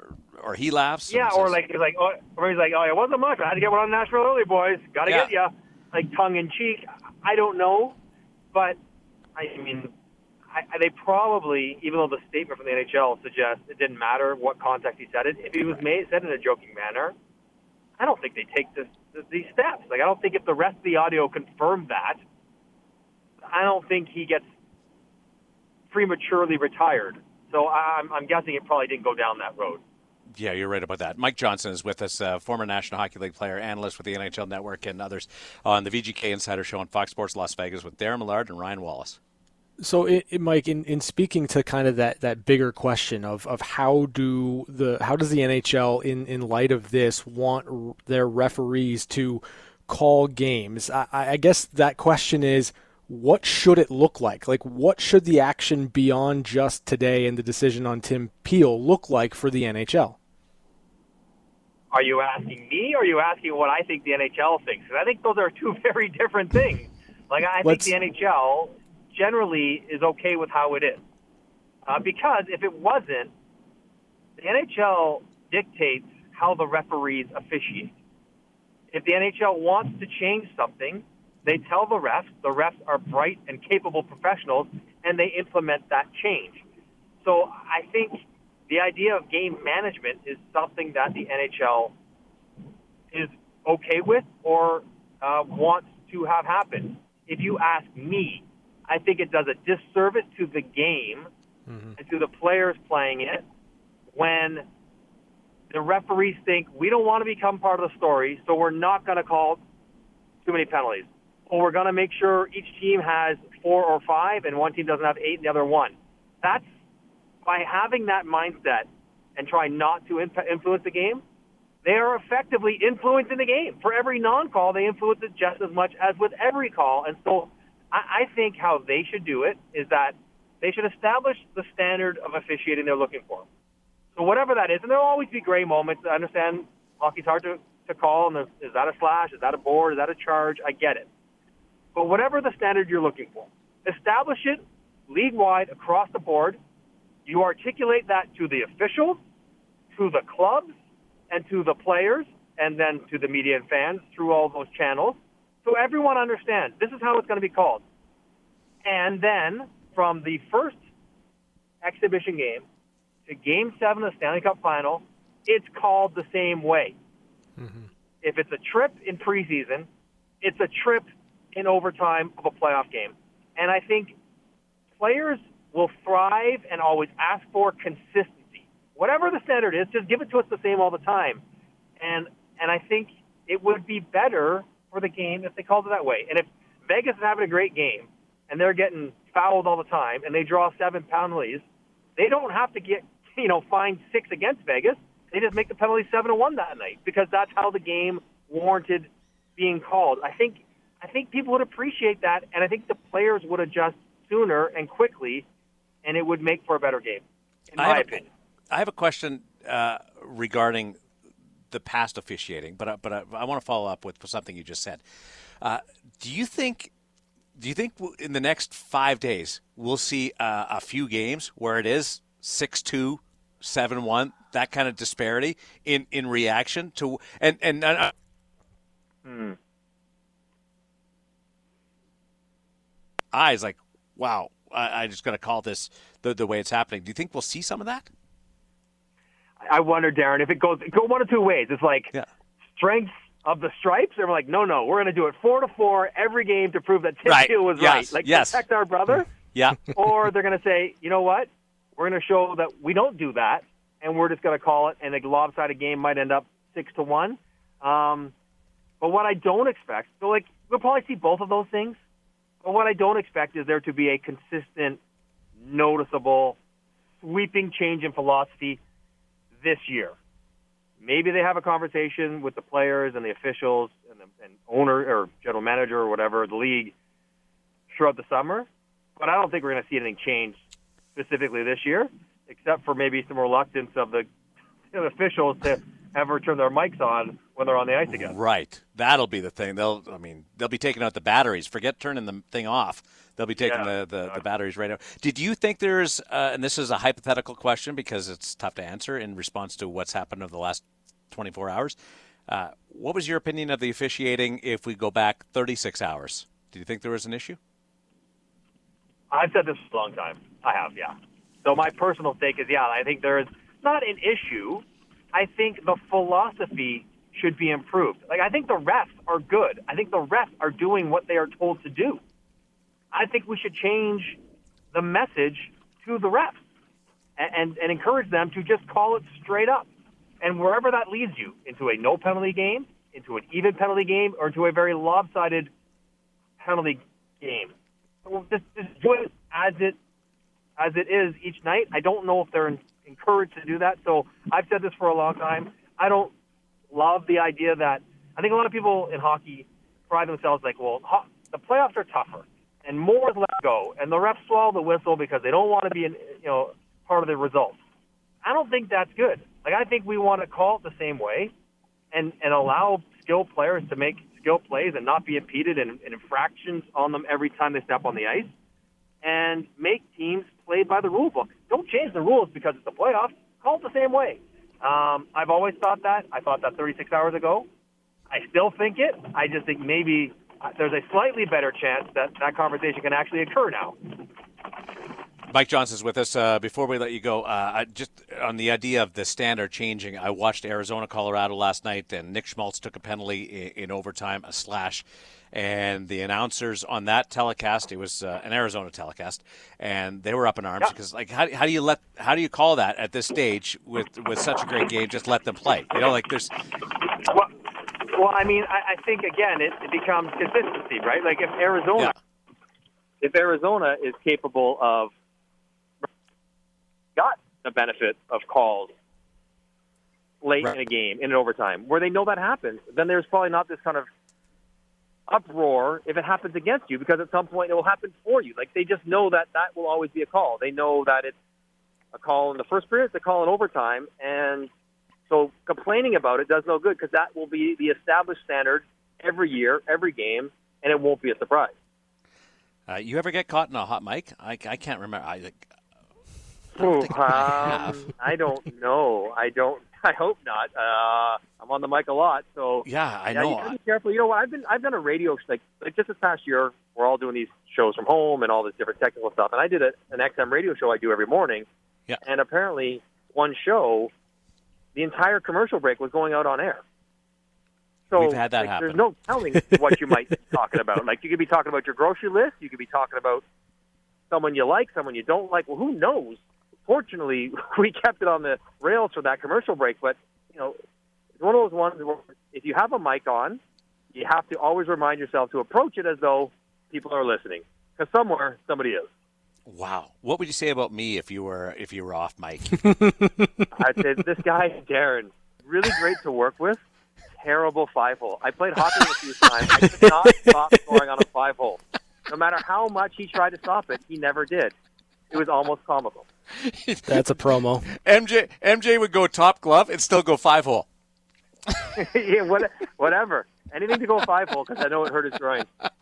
or he laughs. Yeah, or like he's like, oh, or he's like, oh, it wasn't much. I had to get one on Nashville early, boys. Got to yeah. get you, like tongue in cheek. I don't know, but I mean, I, they probably, even though the statement from the NHL suggests it didn't matter what context he said it, if he was made said in a joking manner, I don't think they take this, these steps. Like I don't think if the rest of the audio confirmed that, I don't think he gets prematurely retired. So I'm, I'm guessing it probably didn't go down that road. Yeah, you're right about that. Mike Johnson is with us, uh, former National Hockey League player, analyst with the NHL Network, and others on the VGK Insider Show on Fox Sports Las Vegas with Darren Millard and Ryan Wallace. So, it, it, Mike, in, in speaking to kind of that, that bigger question of, of how do the how does the NHL in, in light of this want their referees to call games? I, I guess that question is what should it look like? Like, what should the action beyond just today and the decision on Tim Peel look like for the NHL? Are you asking me, or are you asking what I think the NHL thinks? Because I think those are two very different things. Like, I Let's, think the NHL generally is okay with how it is. Uh, because if it wasn't, the NHL dictates how the referees officiate. If the NHL wants to change something, they tell the refs. The refs are bright and capable professionals, and they implement that change. So I think the idea of game management is something that the NHL is okay with or uh, wants to have happen. If you ask me, I think it does a disservice to the game mm-hmm. and to the players playing it when the referees think we don't want to become part of the story, so we're not going to call too many penalties. Or we're going to make sure each team has four or five and one team doesn't have eight and the other one. That's by having that mindset and trying not to influence the game, they are effectively influencing the game. For every non call, they influence it just as much as with every call. And so I, I think how they should do it is that they should establish the standard of officiating they're looking for. So whatever that is, and there'll always be gray moments. I understand hockey's hard to, to call, and is that a slash? Is that a board? Is that a charge? I get it. But whatever the standard you're looking for, establish it league wide across the board. You articulate that to the officials, to the clubs, and to the players, and then to the media and fans through all those channels. So everyone understands this is how it's going to be called. And then from the first exhibition game to game seven of the Stanley Cup final, it's called the same way. Mm-hmm. If it's a trip in preseason, it's a trip in overtime of a playoff game. And I think players will thrive and always ask for consistency. Whatever the standard is, just give it to us the same all the time. And and I think it would be better for the game if they called it that way. And if Vegas is having a great game and they're getting fouled all the time and they draw seven penalties, they don't have to get you know fined six against Vegas. They just make the penalty seven to one that night because that's how the game warranted being called. I think I think people would appreciate that, and I think the players would adjust sooner and quickly, and it would make for a better game, in I my opinion. A, I have a question uh, regarding the past officiating, but uh, but I, I want to follow up with something you just said. Uh, do you think? Do you think in the next five days we'll see uh, a few games where it is six two, seven one, that kind of disparity in, in reaction to and and uh, Hmm. Eyes like, wow, I, I just got to call this the, the way it's happening. Do you think we'll see some of that? I wonder, Darren, if it goes go one of two ways. It's like Yeah. strength of the stripes, and we're like, no, no, we're going to do it four to four every game to prove that Tim Right. Was Yes. right. Like Yes. protect our brother. Yeah. or they're going to say, you know what, we're going to show that we don't do that, and we're just going to call it, and a lopsided game might end up six to one. Um, but what I don't expect, so like we'll probably see both of those things. But what I don't expect is there to be a consistent, noticeable, sweeping change in philosophy this year. Maybe they have a conversation with the players and the officials and the and owner or general manager or whatever the league throughout the summer. But I don't think we're going to see anything change specifically this year, except for maybe some reluctance of the, the officials to ever turn their mics on when they're on the ice again. Right. That'll be the thing. They'll. I mean, they'll be taking out the batteries. Forget turning the thing off. They'll be taking Yeah, the, the, the batteries right out. Did you think there's? Uh, and this is a hypothetical question because it's tough to answer in response to what's happened over the last 24 hours. Uh, what was your opinion of the officiating if we go back 36 hours? Do you think there was an issue? I've said this for a long time. I have, yeah. So my personal take is, yeah, I think there is not an issue. I think the philosophy should be improved. Like I think the refs are good. I think the refs are doing what they are told to do. I think we should change the message to the refs and, and, and encourage them to just call it straight up. And wherever that leads you, into a no penalty game, into an even penalty game, or into a very lopsided penalty game. So just, just do it as it as it is each night. I don't know if they're en- encouraged to do that. So I've said this for a long time. I don't love the idea that I think a lot of people in hockey pride themselves like, well, ho- the playoffs are tougher and more is let go, and the refs swallow the whistle because they don't want to be, in, you know, part of the results. I don't think that's good. Like I think we want to call it the same way, and and allow skilled players to make skilled plays and not be impeded in, in infractions on them every time they step on the ice, and make teams play by the rule book. Don't change the rules because it's the playoffs. Call it the same way. Um, I've always thought that. I thought that 36 hours ago. I still think it. I just think maybe uh, there's a slightly better chance that that conversation can actually occur now. Mike Johnson's with us. Uh, before we let you go, uh, just on the idea of the standard changing, I watched Arizona, Colorado last night, and Nick Schmaltz took a penalty in, in overtime, a slash, and the announcers on that telecast, it was uh, an Arizona telecast, and they were up in arms Yeah. because, like, how, how do you let, how do you call that at this stage with with such a great game? Just let them play. You know, like there's Well, well I mean, I, I think again, it, it becomes consistency, right? Like if Arizona, Yeah. if Arizona is capable of got the benefit of calls late Right. in a game in an overtime where they know that happens, then there's probably not this kind of uproar if it happens against you because at some point it will happen for you. Like they just know that that will always be a call. They know that it's a call in the first period, it's a call in overtime, and so complaining about it does no good because that will be the established standard every year, every game, and it won't be a surprise. uh, you ever get caught in a hot mic? I, I can't remember. I like, Ooh, think I um, I don't know. I don't. I hope not. Uh, I'm on the mic a lot, so yeah, I yeah, know. you gotta be careful. You know what? I've been I've done a radio like like just this past year. We're all doing these shows from home and all this different technical stuff. And I did a, an XM radio show I do every morning. Yeah. And apparently, one show, the entire commercial break was going out on air. So We've had that like, happen. There's no telling what you might be talking about. Like you could be talking about your grocery list. You could be talking about someone you like, someone you don't like. Well, who knows? Fortunately, we kept it on the rails for that commercial break. But you know, it's one of those ones where if you have a mic on, you have to always remind yourself to approach it as though people are listening, because somewhere somebody is. Wow. What would you say about me if you were if you were off mic? I'd say this guy Darren, really great to work with. Terrible five hole. I played hockey with him a few times. I could not stop scoring on a five hole. No matter how much he tried to stop it, he never did. It was almost comical. That's a promo. MJ MJ would go top glove and still go five hole. yeah, what, whatever. Anything to go five hole because I know it hurt his groin.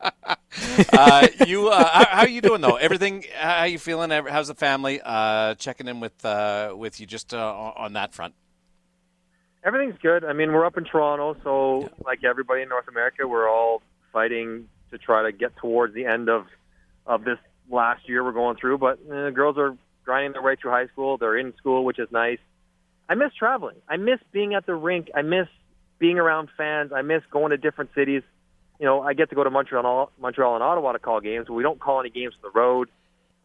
Uh, you uh, how, how are you doing though? Everything? How you feeling? How's the family? Uh, checking in with uh, with you just uh, on on that front. Everything's good. I mean, we're up in Toronto, so like everybody in North America, we're all fighting to try to get towards the end of of this last year we're going through. But uh, girls are grinding their way through high school. They're in school, which is nice. I miss traveling. I miss being at the rink. I miss being around fans. I miss going to different cities. You know, I get to go to Montreal, Montreal and Ottawa to call games, but we don't call any games on the road.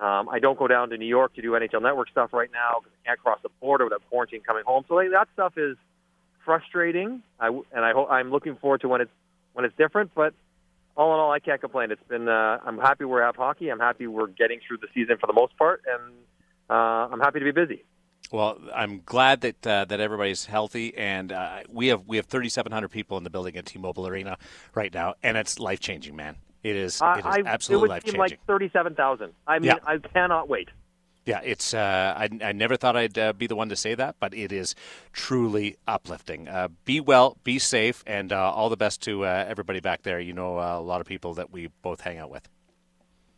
Um, I don't go down to New York to do NHL Network stuff right now because I can't cross the border without quarantine coming home. So like, that stuff is frustrating. I, and I hope I'm looking forward to when it's when it's different. But all in all, I can't complain. It's been. Uh, I'm happy we're at hockey. I'm happy we're getting through the season for the most part, and uh, I'm happy to be busy. Well, I'm glad that uh, that everybody's healthy, and uh, we have we have 3,700 people in the building at T-Mobile Arena right now, and it's life changing, man. It is. Uh, it is I, absolutely life changing. Like 37,000. I mean, Yeah. I cannot wait. Yeah, it's. Uh, I, I never thought I'd uh, be the one to say that, but it is truly uplifting. Uh, be well, be safe, and uh, all the best to uh, everybody back there. You know, uh, a lot of people that we both hang out with.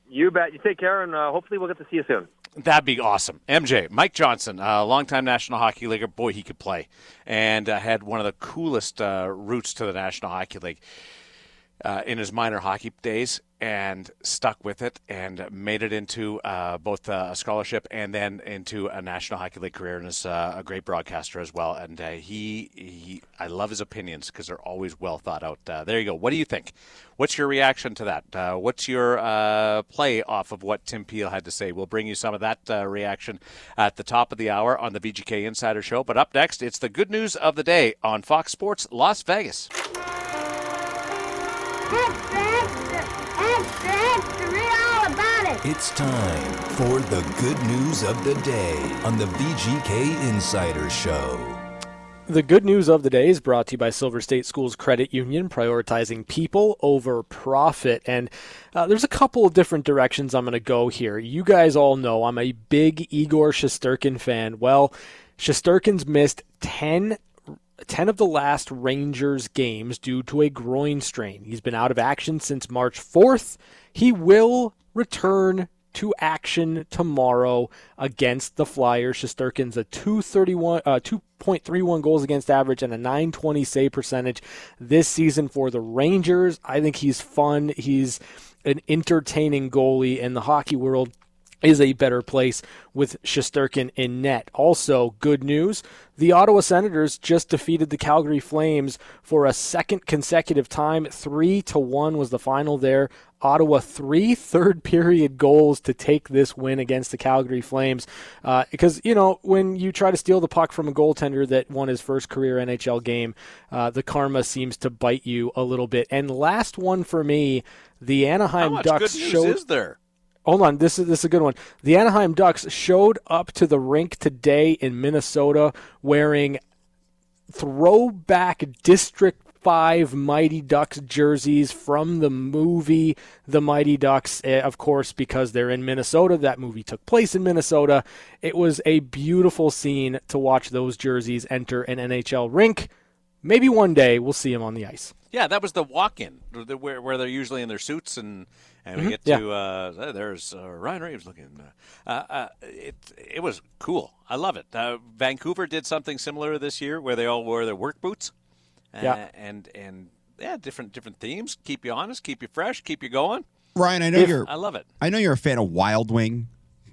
You bet. You take care, and uh, hopefully we'll get to see you soon. That'd be awesome. MJ, Mike Johnson, a longtime National Hockey Leaguer. Boy, he could play. And uh, had one of the coolest uh, routes to the National Hockey League uh, in his minor hockey days and stuck with it and made it into uh, both a scholarship and then into a National Hockey League career and is uh, a great broadcaster as well. And uh, he, he, I love his opinions because they're always well thought out. Uh, there you go. What do you think? What's your reaction to that? Uh, what's your play off of what Tim Peel had to say? We'll bring you some of that reaction at the top of the hour on the VGK Insider Show. But up next, it's the good news of the day on Fox Sports Las Vegas. It's time for the good news of the day on the VGK Insider Show. The good news of the day is brought to you by Silver State Schools Credit Union, prioritizing people over profit. And uh, there's a couple of different directions I'm going to go here. You guys all know I'm a big Igor Shesterkin fan. Well, Shesterkin's missed 10 10 of the last Rangers games due to a groin strain. He's been out of action since March 4th. He will return to action tomorrow against the Flyers. Shesterkin's a 231 uh, 2.31 goals against average and a 920 save percentage this season for the Rangers. I think he's fun. He's an entertaining goalie in the hockey world is a better place with Shesterkin in net. Also, good news the Ottawa Senators just defeated the Calgary Flames for a second consecutive time. Three to one was the final there. Ottawa three third period goals to take this win against the Calgary Flames. Uh, because, you know, when you try to steal the puck from a goaltender that won his first career NHL game, uh, the karma seems to bite you a little bit. And last one for me, the Anaheim Ducks showed. Hold on, this is this is a good one. The Anaheim Ducks showed up to the rink today in Minnesota wearing throwback District 5 Mighty Ducks jerseys from the movie The Mighty Ducks, eh, of course, because they're in Minnesota. That movie took place in Minnesota. It was a beautiful scene to watch those jerseys enter an NHL rink. Maybe one day we'll see them on the ice. Yeah, that was the walk-in where, where they're usually in their suits and and we Mhm, get yeah. to uh, there's uh, Ryan Reaves looking. Uh, uh, it it was cool. I love it. Uh, Vancouver did something similar this year where they all wore their work boots. Uh, Yeah. and and yeah, different different themes. Keep you honest, keep you fresh, keep you going. Ryan, I know If- you're. I love it. I know you're a fan of Wild Wing,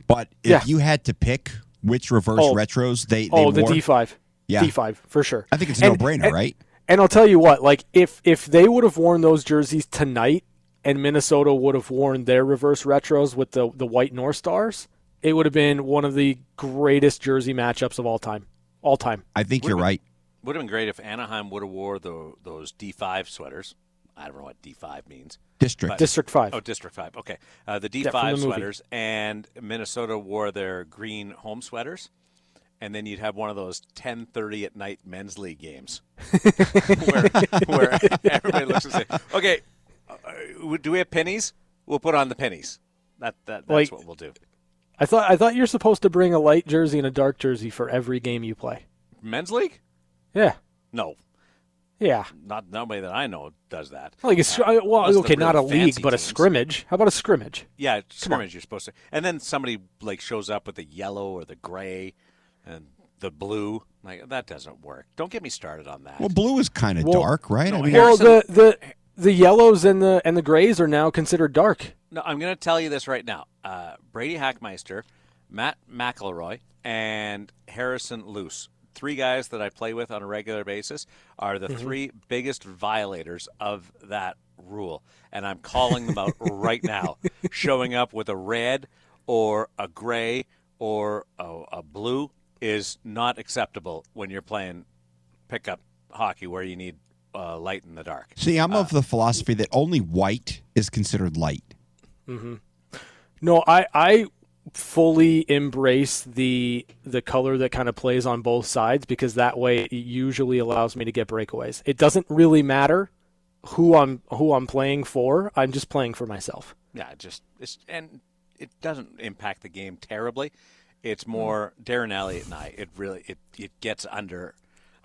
but if Yeah. you had to pick which reverse Oh. retros they, they oh, the D5. Yeah. D5 for sure. I think it's a no-brainer, right? And I'll tell you what, like if if they would have worn those jerseys tonight and Minnesota would have worn their reverse retros with the the white North Stars, it would have been one of the greatest jersey matchups of all time. All time. I think Would've you're been- right. Would have been great if Anaheim would have wore the, those D5 sweaters. I don't know what D5 means. District. But- District 5. Oh, District 5. Okay. Uh, the D5 from the movie. sweaters, and Minnesota wore their green home sweaters. And then you'd have one of those 10:30 at night men's league games, where, where everybody looks and say, "Okay, uh, do we have pennies? We'll put on the pennies." That, that that's Like- what we'll do. I thought I thought you're supposed to bring a light jersey and a dark jersey for every game you play. Men's league? Yeah. No, Yeah. not nobody that I know does that. Like a, Uh, well, okay, they're not a league, fancy but a teams. scrimmage. How about a scrimmage? Yeah, scrimmage. You're supposed to, and then somebody like shows up with the yellow or the gray, and the blue. Like that doesn't work. Don't get me started on that. Well, blue is kind of Well, dark, right? no, I mean, Well, the the the yellows and the and the grays are now considered dark. No, I'm going to tell you this right now. Uh, Brady Hackmeister, Matt McElroy, and Harrison Luce, three guys that I play with on a regular basis, are the three biggest violators of that rule. And I'm calling them out right now. Showing up with a red or a gray or a, a blue is not acceptable when you're playing pickup hockey where you need uh, light in the dark. see, I'm of uh, the philosophy that only white is considered light. Mm-hmm. No, I I fully embrace the the color that kind of plays on both sides because that way it usually allows me to get breakaways. It doesn't really matter who I'm who I'm playing for. I'm just playing for myself. Yeah, just it's and it doesn't impact the game terribly. It's mm-hmm. more Darren Elliott and I. It really it it gets under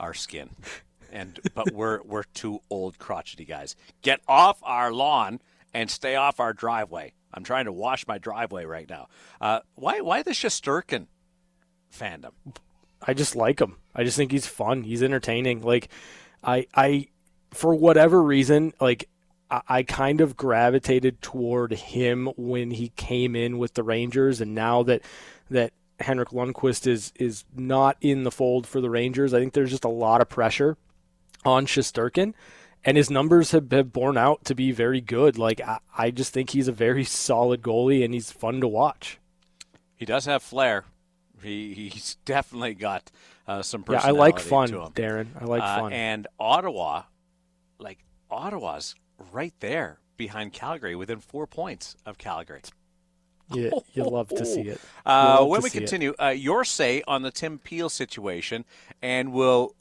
our skin, and but we're we're two old crotchety guys. Get off our lawn and stay off our driveway. I'm trying to wash my driveway right now. Uh, why why the Shesterkin fandom? I just like him. I just think he's fun. He's entertaining. Like I I for whatever reason, like I, I kind of gravitated toward him when he came in with the Rangers and now that that Henrik Lundqvist is is not in the fold for the Rangers, I think there's just a lot of pressure on Shesterkin. And his numbers have, have borne out to be very good. Like I, I just think he's a very solid goalie and he's fun to watch. He does have flair. He he's definitely got uh, some Yeah, I like fun. Darren. I like Uh, fun. And Ottawa, like Ottawa's right there behind Calgary, within four points of Calgary. Yeah, you, you love to see it. Uh, when we continue, uh, your say on the Tim Peel situation, and we'll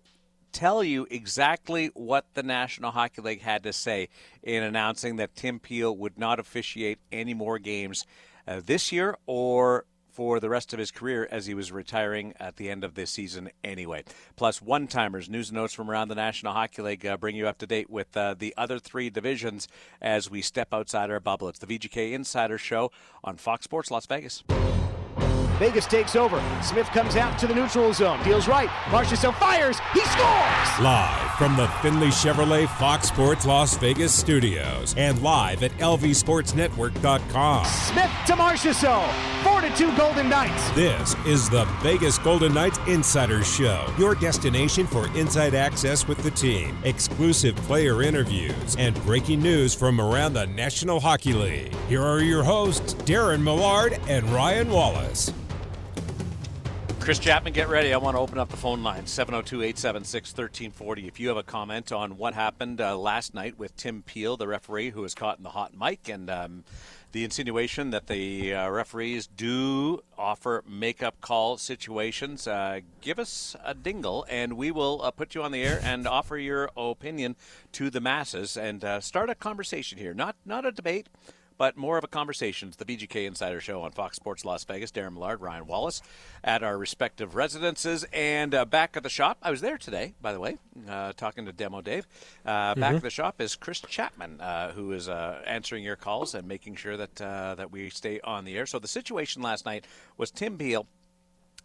tell you exactly what the National Hockey League had to say in announcing that Tim Peel would not officiate any more games uh, this year or for the rest of his career as he was retiring at the end of this season anyway. Plus, one timers, news and notes from around the National Hockey League uh, bring you up to date with uh, the other three divisions as we step outside our bubble. It's the VGK Insider Show on Fox Sports Las Vegas. Vegas takes over. Smith comes out to the neutral zone. Deals right. Marchessault fires. He scores! Live from the Findlay Chevrolet Fox Sports Las Vegas studios and live at lvsportsnetwork.com. Smith to Marchessault. 4 to 2 Golden Knights. This is the Vegas Golden Knights Insider Show, your destination for inside access with the team, exclusive player interviews, and breaking news from around the National Hockey League. Here are your hosts, Darren Millard and Ryan Wallace. Chris Chapman, get ready. I want to open up the phone line 702 876 1340. If you have a comment on what happened uh, last night with Tim Peel, the referee who was caught in the hot mic, and um, the insinuation that the uh, referees do offer make-up call situations, uh, give us a dingle, and we will uh, put you on the air and offer your opinion to the masses and uh, start a conversation here. Not not a debate but more of a conversation. It's the VGK Insider Show on Fox Sports Las Vegas. Darren Millard, Ryan Wallace at our respective residences. And uh, back at the shop, I was there today, by the way, uh, talking to Demo Dave. Uh, Back at the shop is Chris Chapman, uh, who is uh, answering your calls and making sure that, uh, that we stay on the air. So the situation last night was Tim Peel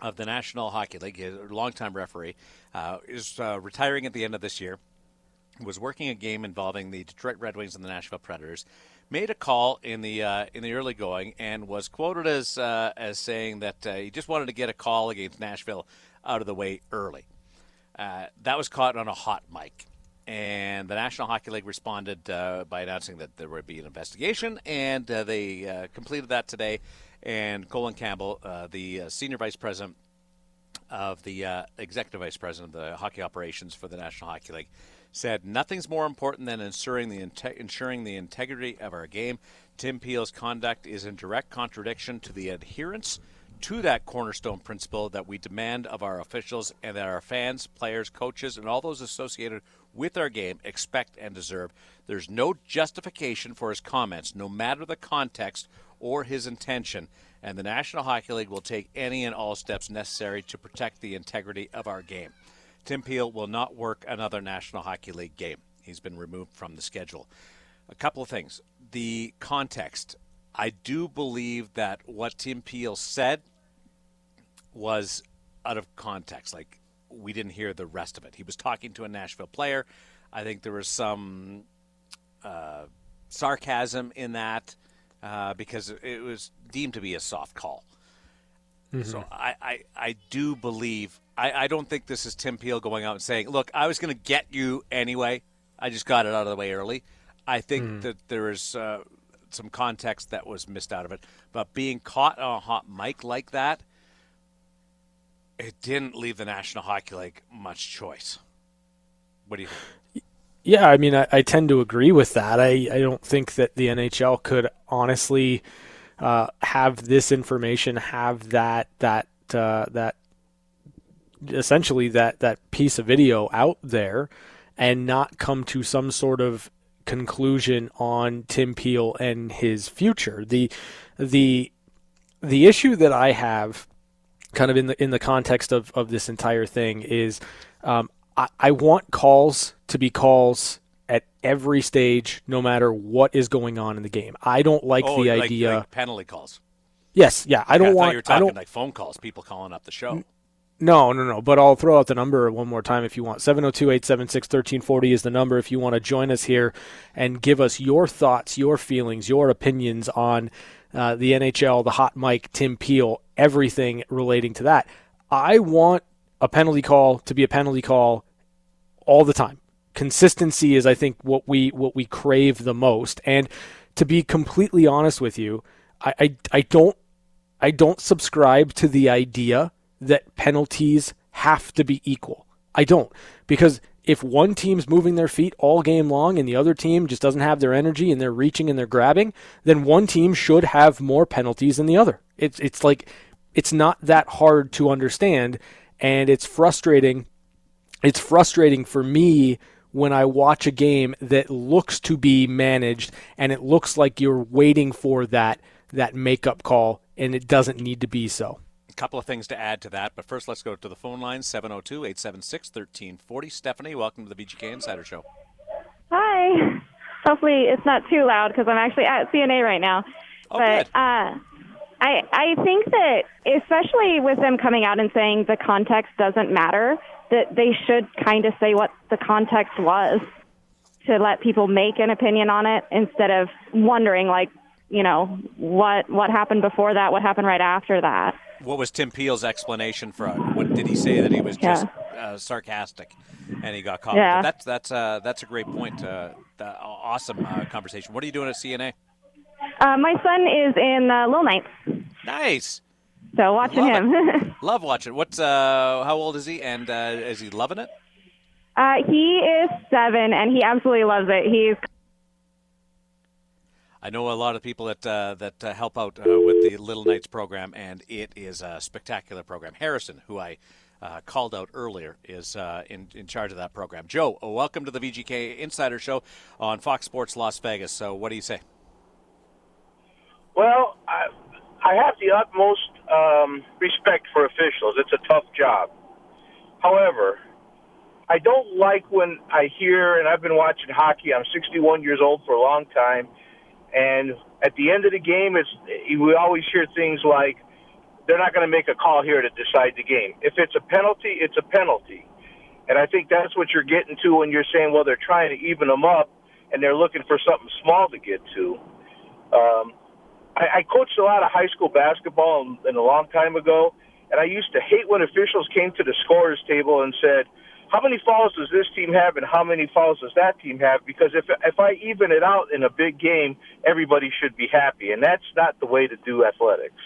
of the National Hockey League, a longtime referee, uh, is uh, retiring at the end of this year was working a game involving the Detroit Red Wings and the Nashville Predators. Made a call in the uh, in the early going and was quoted as uh, as saying that uh, he just wanted to get a call against Nashville out of the way early. Uh, that was caught on a hot mic, and the National Hockey League responded uh, by announcing that there would be an investigation, and they completed that today. And Colin Campbell, the senior vice president of the executive vice president of the hockey operations for the National Hockey League, said nothing's more important than ensuring the inte- ensuring the integrity of our game. Tim Peel's conduct is in direct contradiction to the adherence to that cornerstone principle that we demand of our officials and that our fans, players, coaches, and all those associated with our game expect and deserve. There's no justification for his comments, no matter the context or his intention, and the National Hockey League will take any and all steps necessary to protect the integrity of our game. Tim Peel will not work another National Hockey League game. He's been removed from the schedule. A couple of things. The context. I do believe that what Tim Peel said was out of context. Like we didn't hear the rest of it. He was talking to a Nashville player. I think there was some uh, sarcasm in that uh, because it was deemed to be a soft call. Mm-hmm. So I, I, I do believe I, I don't think this is Tim Peel going out and saying, "Look, I was going to get you anyway. I just got it out of the way early." I think mm. that there is uh, some context that was missed out of it. But being caught on a hot mic like that, it didn't leave the National Hockey League much choice. What do you think? Yeah, I mean, I, I tend to agree with that. I, I don't think that the NHL could honestly uh, have this information, have that that uh, that essentially that that piece of video out there, and not come to some sort of conclusion on Tim Peel and his future. The the the issue that I have kind of in the in the context of, of this entire thing is um, I, I want calls to be calls every stage, no matter what is going on in the game. I don't like oh, the like, idea like penalty calls. Yes, yeah, I don't I want. you were talking I don't like phone calls, people calling up the show. No, no, no. But I'll throw out the number one more time if you want. 702 876 1340 is the number if you want to join us here and give us your thoughts, your feelings, your opinions on uh, the NHL, the hot mic, Tim Peel, everything relating to that. I want a penalty call to be a penalty call all the time. Consistency is, I think, what we what we crave the most. And to be completely honest with you, I, I, I don't I don't subscribe to the idea that penalties have to be equal. I don't. Because if one team's moving their feet all game long and the other team just doesn't have their energy and they're reaching and they're grabbing, then one team should have more penalties than the other. It's it's like it's not that hard to understand and it's frustrating. It's frustrating for me when I watch a game that looks to be managed and it looks like you're waiting for that that makeup call and it doesn't need to be so A couple of things to add to that, but first let's go to the phone line 702 876 1340. Stephanie, welcome to the VGK Insider Show. Hi. Hopefully it's not too loud because I'm actually at CNA right now. Oh, but uh, I I think that especially with them coming out and saying the context doesn't matter, that they should kind of say what the context was to let people make an opinion on it instead of wondering like you know what what happened before that, what happened right after that what was Tim Peel's explanation for it? What did he say that he was just yeah. uh, sarcastic and he got caught? Yeah. that's that's uh, that's a great point. Uh, awesome uh, conversation. What are you doing at CNA? Uh, my son is in uh, Little Knights. Nice. So watching Love him. Love watching. What's uh, how old is he? And uh, is he loving it? Uh, he is seven, and he absolutely loves it. He's I know a lot of people that uh, that uh, help out uh, with the Little Knights program, and it is a spectacular program. Harrison, who I uh, called out earlier, is uh, in in charge of that program. Joe, uh, welcome to the VGK Insider Show on Fox Sports Las Vegas. So, what do you say? Well, I, I have the utmost um, respect for officials. It's a tough job. However, I don't like when I hear, and I've been watching hockey. I'm 61 years old for a long time and at the end of the game, it's we always hear things like they're not going to make a call here to decide the game. If it's a penalty, it's a penalty. And I think that's what you're getting to when you're saying, well, they're trying to even them up and they're looking for something small to get to. Um, I, I coached a lot of high school basketball in a long time ago, and I used to hate when officials came to the scorers table and said, how many fouls does this team have and how many fouls does that team have? Because if if I even it out in a big game, everybody should be happy, and that's not the way to do athletics.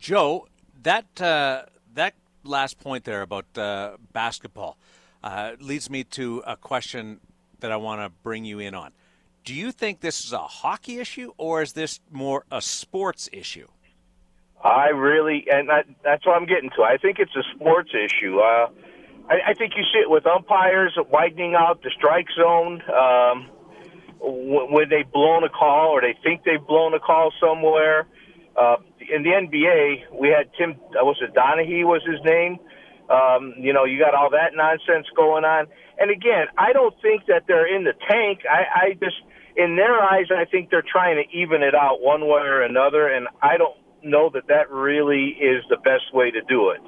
Joe, that uh, that last point there about uh, basketball uh, leads me to a question that I want to bring you in on. Do you think this is a hockey issue, or is this more a sports issue? I really, and that, that's what I'm getting to. I think it's a sports issue. Uh, I, I think you see it with umpires widening out the strike zone um, when they've blown a call or they think they've blown a call somewhere. Uh, in the NBA, we had Tim, uh, was it Donaghy was his name? Um, you know, you got all that nonsense going on. And again, I don't think that they're in the tank. I, I just, in their eyes, I think they're trying to even it out one way or another. And I don't know that that really is the best way to do it.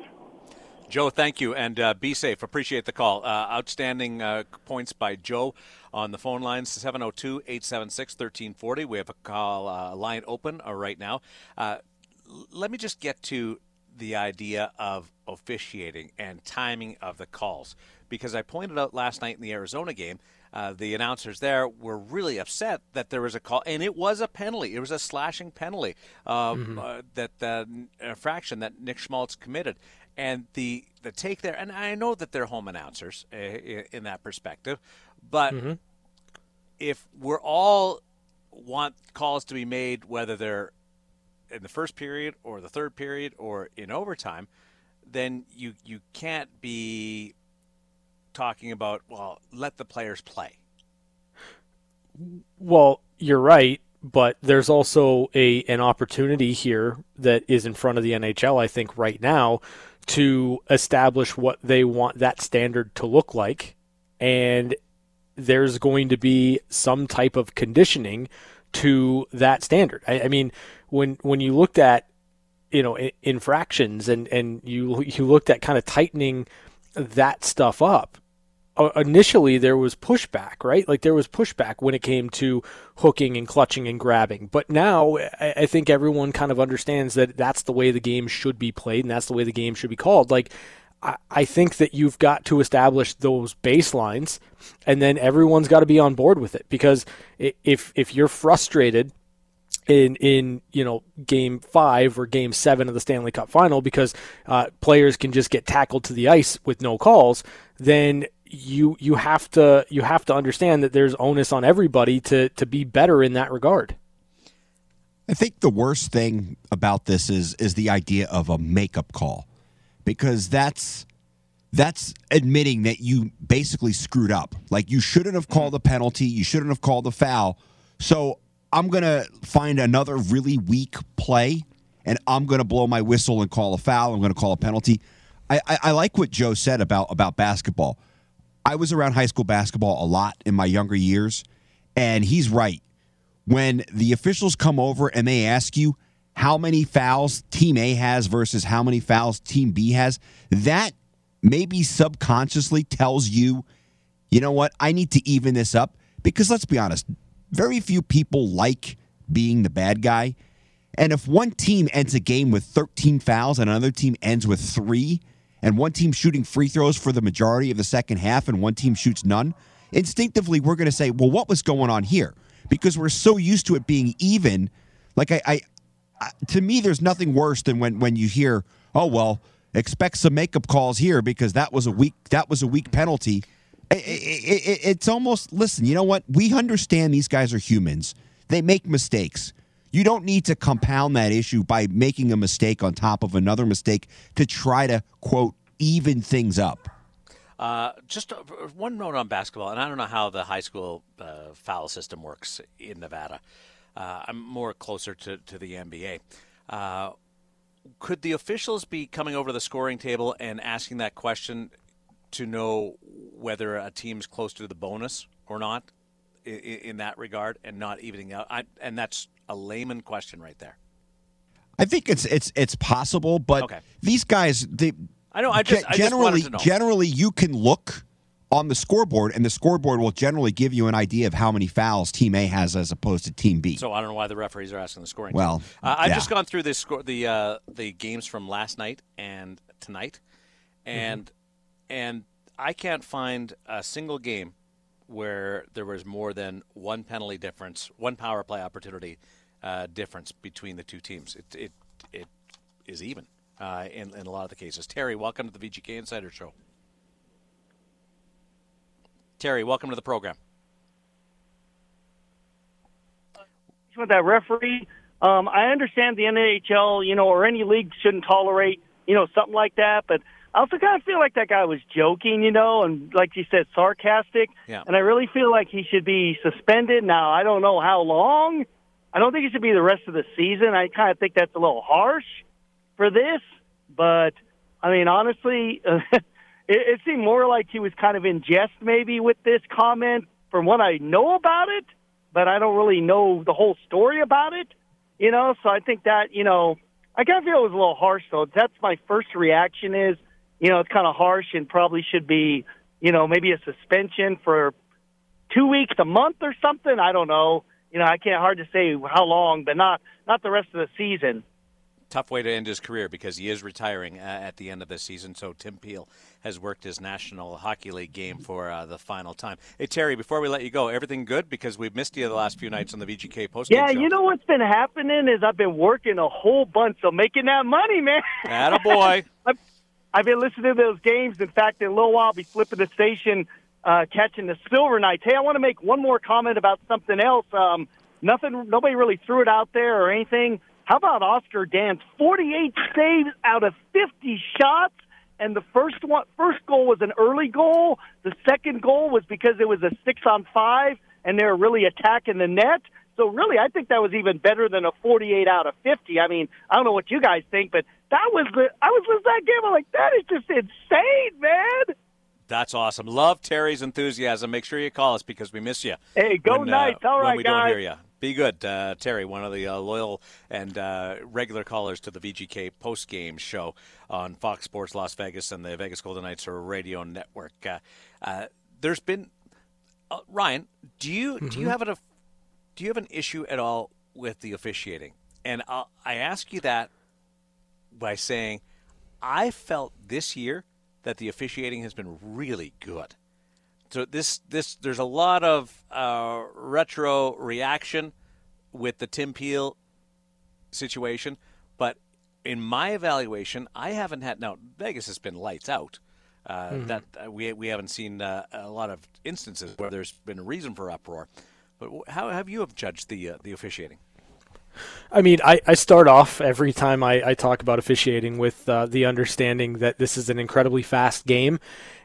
Joe, thank you, and uh, be safe. Appreciate the call. Uh, outstanding uh, points by Joe on the phone lines 702 876 1340. We have a call uh, line open uh, right now. Uh, let me just get to the idea of officiating and timing of the calls because I pointed out last night in the Arizona game. Uh, the announcers there were really upset that there was a call, and it was a penalty. It was a slashing penalty um, mm-hmm. uh, that the infraction that Nick Schmaltz committed, and the the take there. And I know that they're home announcers uh, in that perspective, but mm-hmm. if we're all want calls to be made, whether they're in the first period or the third period or in overtime, then you you can't be talking about well, let the players play. Well, you're right, but there's also a an opportunity here that is in front of the NHL I think right now to establish what they want that standard to look like and there's going to be some type of conditioning to that standard. I, I mean, when when you looked at you know infractions and and you you looked at kind of tightening that stuff up. Uh, initially there was pushback right? Like there was pushback when it came to hooking and clutching and grabbing. But now I, think everyone kind of understands that that's the way the game should be played and that's the way the game should be called. Like I, I think that you've got to establish those baselines and then everyone's got to be on board with it because if if you're frustrated in in you know game five or game seven of the Stanley Cup final because uh, players can just get tackled to the ice with no calls, then you you have to you have to understand that there's onus on everybody to to be better in that regard. I think the worst thing about this is is the idea of a makeup call because that's that's admitting that you basically screwed up. Like you shouldn't have called a penalty, you shouldn't have called a foul. So I'm going to find another really weak play and I'm going to blow my whistle and call a foul. I'm going to call a penalty. I, I, I, like what Joe said about, about basketball. I was around high school basketball a lot in my younger years, and he's right. When the officials come over and they ask you how many fouls team A has versus how many fouls team B has, that maybe subconsciously tells you, you know what, I need to even this up. Because let's be honest, very few people like being the bad guy. And if one team ends a game with 13 fouls and another team ends with three, and one team shooting free throws for the majority of the second half and one team shoots none, instinctively we're going to say, well, what was going on here? Because we're so used to it being even. Like, I, I, I to me, there's nothing worse than when, when you hear, oh, well, expect some makeup calls here because that was a weak that was a weak penalty it, it, it's almost listen. You know what? We understand these guys are humans. They make mistakes. You don't need to compound that issue by making a mistake on top of another mistake to try to quote even things up. Uh, just one note on basketball, and I don't know how the high school uh, foul system works in Nevada. Uh, I'm more closer to, to the NBA. Uh, could the officials be coming over the scoring table and asking that question to know whether a team's close to the bonus or not in, in that regard and not evening out? I, and that's a layman question right there. I think it's it's it's possible, but okay. these guys they I know I just generally I just generally you can look on the scoreboard and the scoreboard will generally give you an idea of how many fouls team A has as opposed to team B. So I don't know why the referees are asking the scoring. Well, uh, I've yeah. just gone through this score the uh, the games from last night and tonight and mm-hmm and I can't find a single game where there was more than one penalty difference, one power play opportunity uh, difference between the two teams. It it it is even uh, in in a lot of the cases. Terry, welcome to the VGK Insider Show. Terry, welcome to the program. With that referee, um, I understand the NHL, you know, or any league shouldn't tolerate, you know, something like that, but I also kind of feel like that guy was joking, you know, and like you said, sarcastic. Yeah. And I really feel like he should be suspended. Now, I don't know how long. I don't think it should be the rest of the season. I kind of think that's a little harsh for this. But, I mean, honestly, it, it seemed more like he was kind of in jest maybe with this comment from what I know about it, but I don't really know the whole story about it, you know, so I think that, you know, I kind of feel it was a little harsh, though. That's my first reaction is – you know, it's kind of harsh and probably should be, you know, maybe a suspension for two weeks, a month, or something. I don't know. You know, I can't hard to say how long, but not not the rest of the season tough way to end his career because he is retiring uh, at the end of the season. So Tim Peel has worked his National Hockey League game for uh, the final time. Hey Terry, before we let you go, everything good because we've missed you the last few nights on the VGK post. Yeah, show. you know what's been happening is I've been working a whole bunch, so making that money, man. Atta boy. I've, been listening to those games. In fact, in a little while, I'll be flipping the station, uh, catching the Silver Knights. Hey, I want to make one more comment about something else. Um, nothing, nobody really threw it out there or anything. How about Oscar Dansk? 48 saves out of 50 shots. And the first one, first goal was an early goal. The second goal was because it was a six on five, and they were really attacking the net. So really, I think that was even better than a 48 out of 50. I mean, I don't know what you guys think, but that was the. I was listening to that game. I'm like, that is just insane, man. That's awesome. Love Terry's enthusiasm. Make sure you call us because we miss you. Hey, go when, Knights! Uh, All right, when we guys. don't hear you. Be good, uh, Terry, one of the uh, loyal and uh, regular callers to the VGK post game show on Fox Sports Las Vegas and the Vegas Golden Knights radio network. Uh, uh, there's been uh, Ryan. Do you mm-hmm. do you have a do you have an issue at all with the officiating? And I'll, I ask you that by saying I felt this year that the officiating has been really good. So this this there's a lot of uh, retro reaction with the Tim Peel situation, but in my evaluation, I haven't had. Now Vegas has been lights out. Uh, mm-hmm. That uh, we we haven't seen uh, a lot of instances where there's been a reason for uproar. But how have you have judged the uh, the officiating? I mean, I, I start off every time I, I talk about officiating with uh, the understanding that this is an incredibly fast game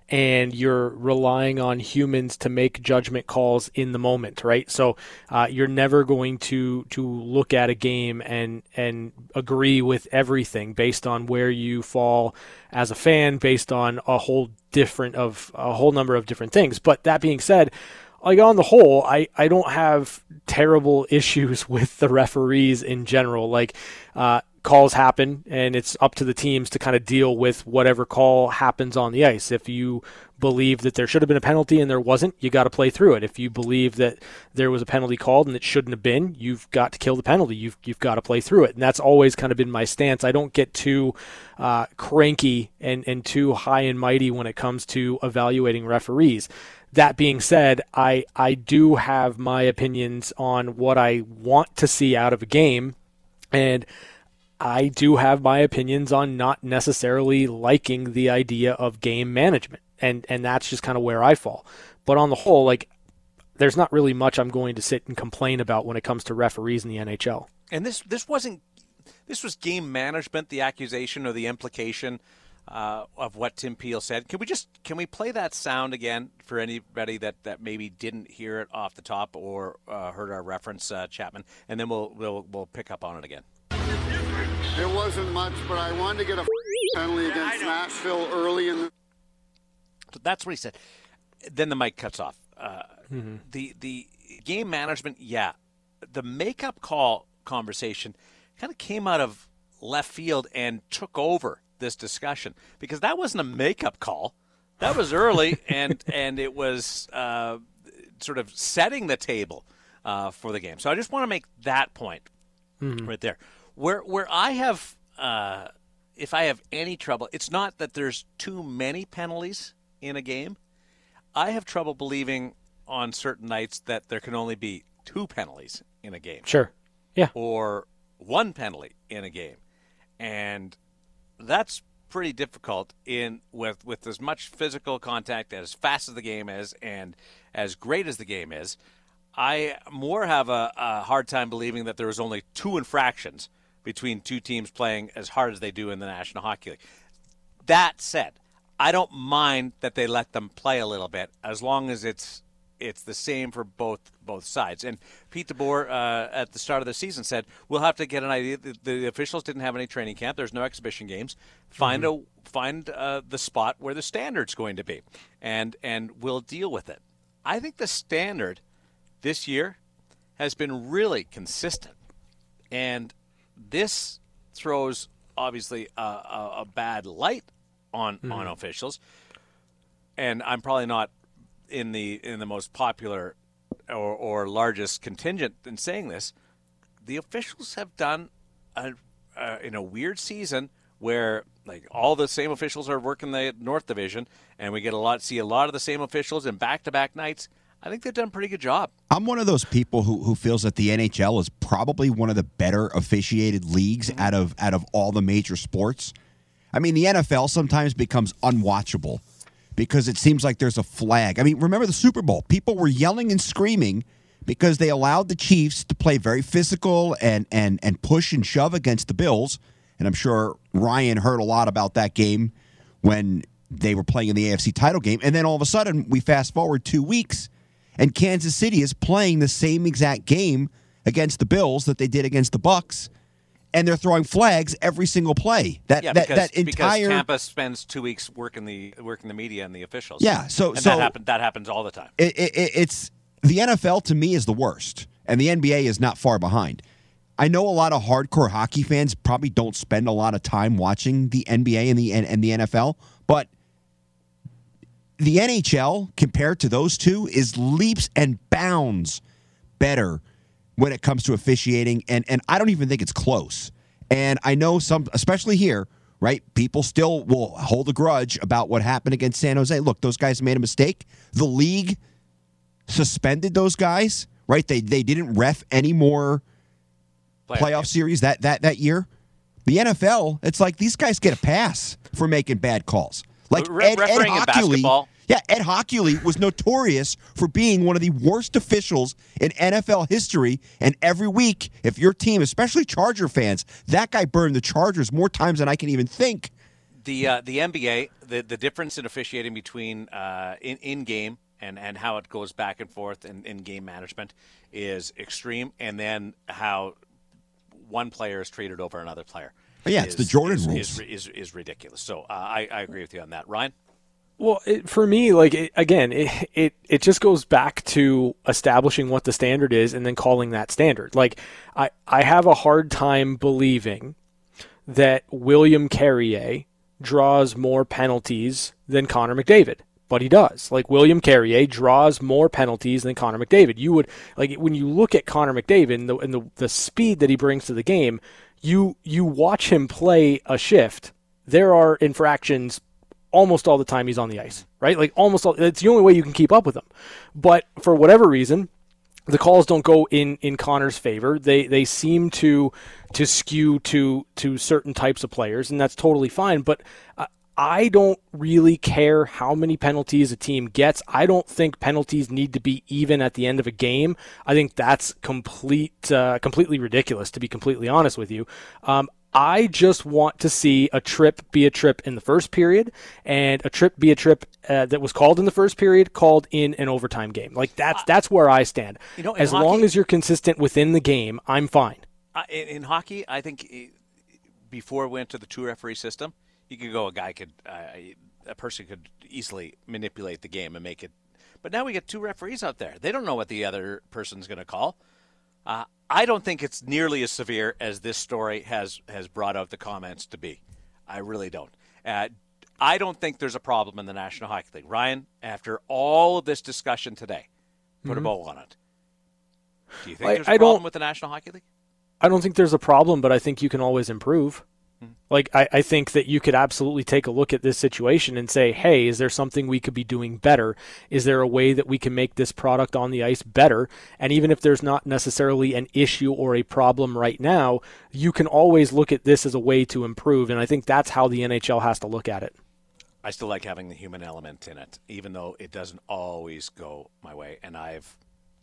and you're relying on humans to make judgment calls in the moment, right? So uh, you're never going to to look at a game and and agree with everything based on where you fall as a fan, based on a whole different of a whole number of different things. But that being said, like on the whole, I, I don't have terrible issues with the referees in general. Like, uh, calls happen and it's up to the teams to kind of deal with whatever call happens on the ice. If you believe that there should have been a penalty and there wasn't, you got to play through it. If you believe that there was a penalty called and it shouldn't have been, you've got to kill the penalty. You've you've got to play through it, and that's always kind of been my stance. I don't get too uh, cranky and and too high and mighty when it comes to evaluating referees. That being said, I, I do have my opinions on what I want to see out of a game. And I do have my opinions on not necessarily liking the idea of game management. And, and that's just kind of where I fall. But on the whole, like, there's not really much I'm going to sit and complain about when it comes to referees in the NHL. And this this wasn't this was game management, the accusation or the implication uh, of what Tim Peel said. Can we just can we play that sound again for anybody that, that maybe didn't hear it off the top or uh, heard our reference, uh, Chapman, and then we'll, we'll we'll pick up on it again. It wasn't much, but I wanted to get a penalty against Nashville early in the. So that's what he said. Then the mic cuts off. Uh, mm-hmm. The the game management, yeah. The makeup call conversation kind of came out of left field and took over this discussion because that wasn't a makeup call. That was early, and and it was uh, sort of setting the table uh, for the game. So I just want to make that point mm-hmm. right there. Where where I have, uh, if I have any trouble, it's not that there's too many penalties in a game. I have trouble believing on certain nights that there can only be two penalties in a game. Sure. Yeah. Or one penalty in a game. And that's pretty difficult in with with as much physical contact as fast as the game is and as great as the game is. I more have a, a hard time believing that there was only two infractions between two teams playing as hard as they do in the National Hockey League. That said, I don't mind that they let them play a little bit as long as it's it's the same for both both sides. And Pete DeBoer uh, at the start of the season said, "We'll have to get an idea. The, the officials didn't have any training camp. There's no exhibition games. Find mm-hmm. a find uh, the spot where the standard's going to be, and and we'll deal with it." I think the standard this year has been really consistent, and this throws obviously a, a, a bad light on on officials, and I'm probably not in the in the most popular or, or largest contingent in saying this. The officials have done a, uh, in a weird season where like all the same officials are working the North Division, and we get a lot see a lot of the same officials in back to back nights. I think they've done a pretty good job. I'm one of those people who, who feels that the NHL is probably one of the better officiated leagues out of out of all the major sports. I mean, the NFL sometimes becomes unwatchable because it seems like there's a flag. I mean, remember the Super Bowl? People were yelling and screaming because they allowed the Chiefs to play very physical and and and push and shove against the Bills. And I'm sure Ryan heard a lot about that game when they were playing in the AFC title game. And then all of a sudden, we fast forward two weeks, and Kansas City is playing the same exact game against the Bills that they did against the Bucs, and they're throwing flags every single play. That Yeah, that, because, that entire because Tampa spends two weeks working the working the media and the officials. Yeah, so- and so- that happen, that happens all the time. it, it, it- it's the NFL to me is the worst, and the NBA is not far behind. I know a lot of hardcore hockey fans probably don't spend a lot of time watching the NBA and the and the NFL, but the NHL compared to those two is leaps and bounds better when it comes to officiating and and I don't even think it's close. And I know some especially here, right? People still will hold a grudge about what happened against San Jose. Look, those guys made a mistake. The league suspended those guys, right? They they didn't ref any more playoff, series that that that year. The NFL, it's like these guys get a pass for making bad calls. Like Ed, Ed Hochuli, basketball. Yeah, Ed Hochuli was notorious for being one of the worst officials in NFL history. And every week, if your team, especially Charger fans, that guy burned the Chargers more times than I can even think. The uh, the NBA, the the difference in officiating between uh, in in game and and how it goes back and forth in, in game management is extreme, and then how one player is treated over another player. But yeah, it's the Jordan is, rules. Is, is, is ridiculous. So uh, I I agree with you on that, Ryan. Well, it, for me, like it, again, it, it it just goes back to establishing what the standard is and then calling that standard. Like I I have a hard time believing that William Carrier draws more penalties than Connor McDavid. But he does. Like William Carrier draws more penalties than Connor McDavid. You would like when you look at Connor McDavid and the, and the the speed that he brings to the game. You you watch him play a shift. There are infractions almost all the time he's on the ice, right? Like almost all. It's the only way you can keep up with him. But for whatever reason, the calls don't go in in Connor's favor. They they seem to to skew to to certain types of players, and that's totally fine. But uh, I don't really care how many penalties a team gets. I don't think penalties need to be even at the end of a game. I think that's complete uh, completely ridiculous. To be completely honest with you. Um, I just want to see a trip be a trip in the first period, and a trip be a trip uh, that was called in the first period, called in an overtime game. Like that's that's where I stand. You know, as long as you're consistent within the game, I'm fine. In, in hockey, I think eh, before we went to the two referee system, you could go a guy could uh, a person could easily manipulate the game and make it. But now we get two referees out there. They don't know what the other person's going to call. Uh, I don't think it's nearly as severe as this story has has brought out the comments to be. I really don't. Uh, I don't think there's a problem in the National Hockey League. Ryan, after all of this discussion today, put a Mhm. bow on it. Do you think I- there's a I problem with the National Hockey League? I don't think there's a problem, but I think you can always improve. Like I, I think that you could absolutely take a look at this situation and say, hey, is there something we could be doing better? Is there a way that we can make this product on the ice better? And even if there's not necessarily an issue or a problem right now, you can always look at this as a way to improve. And I think that's how the NHL has to look at it. I still like having the human element in it, even though it doesn't always go my way. And I've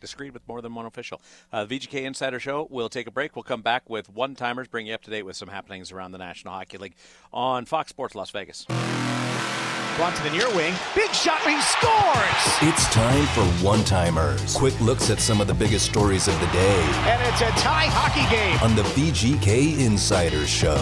disagreed with more than one official. Uh, the VGK Insider Show, we'll take a break. We'll come back with one timers, bring you up to date with some happenings around the National Hockey League on Fox Sports Las Vegas. Blunt to the near wing. Big shot. He scores. It's time for one timers. Quick looks at some of the biggest stories of the day And it's a tie hockey game. on the VGK Insider Show.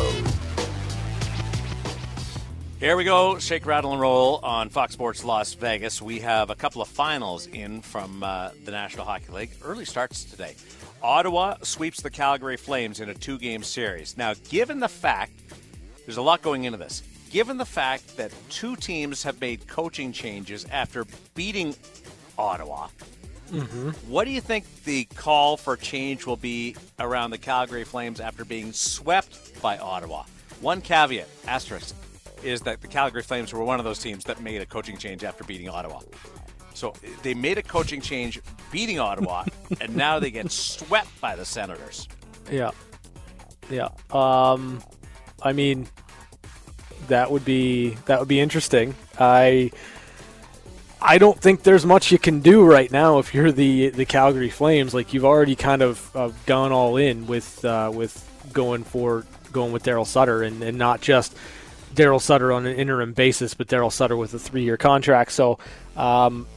Here we go, shake, rattle, and roll on Fox Sports Las Vegas. We have a couple of finals in from uh, the National Hockey League. Early starts today. Ottawa sweeps the Calgary Flames in a two game series. Now, given the fact there's a lot going into this, given the fact that two teams have made coaching changes after beating Ottawa, Mm-hmm. what do you think the call for change will be around the Calgary Flames after being swept by Ottawa? One caveat, asterisk, is that the Calgary Flames were one of those teams that made a coaching change after beating Ottawa. So they made a coaching change beating Ottawa, and now they get swept by the Senators. Yeah. Yeah. Um I mean that would be that would be interesting. I I don't think there's much you can do right now if you're the the Calgary Flames. Like you've already kind of uh, gone all in with uh, with going for going with Daryl Sutter and, and not just Daryl Sutter on an interim basis, but Daryl Sutter with a three year contract. So um,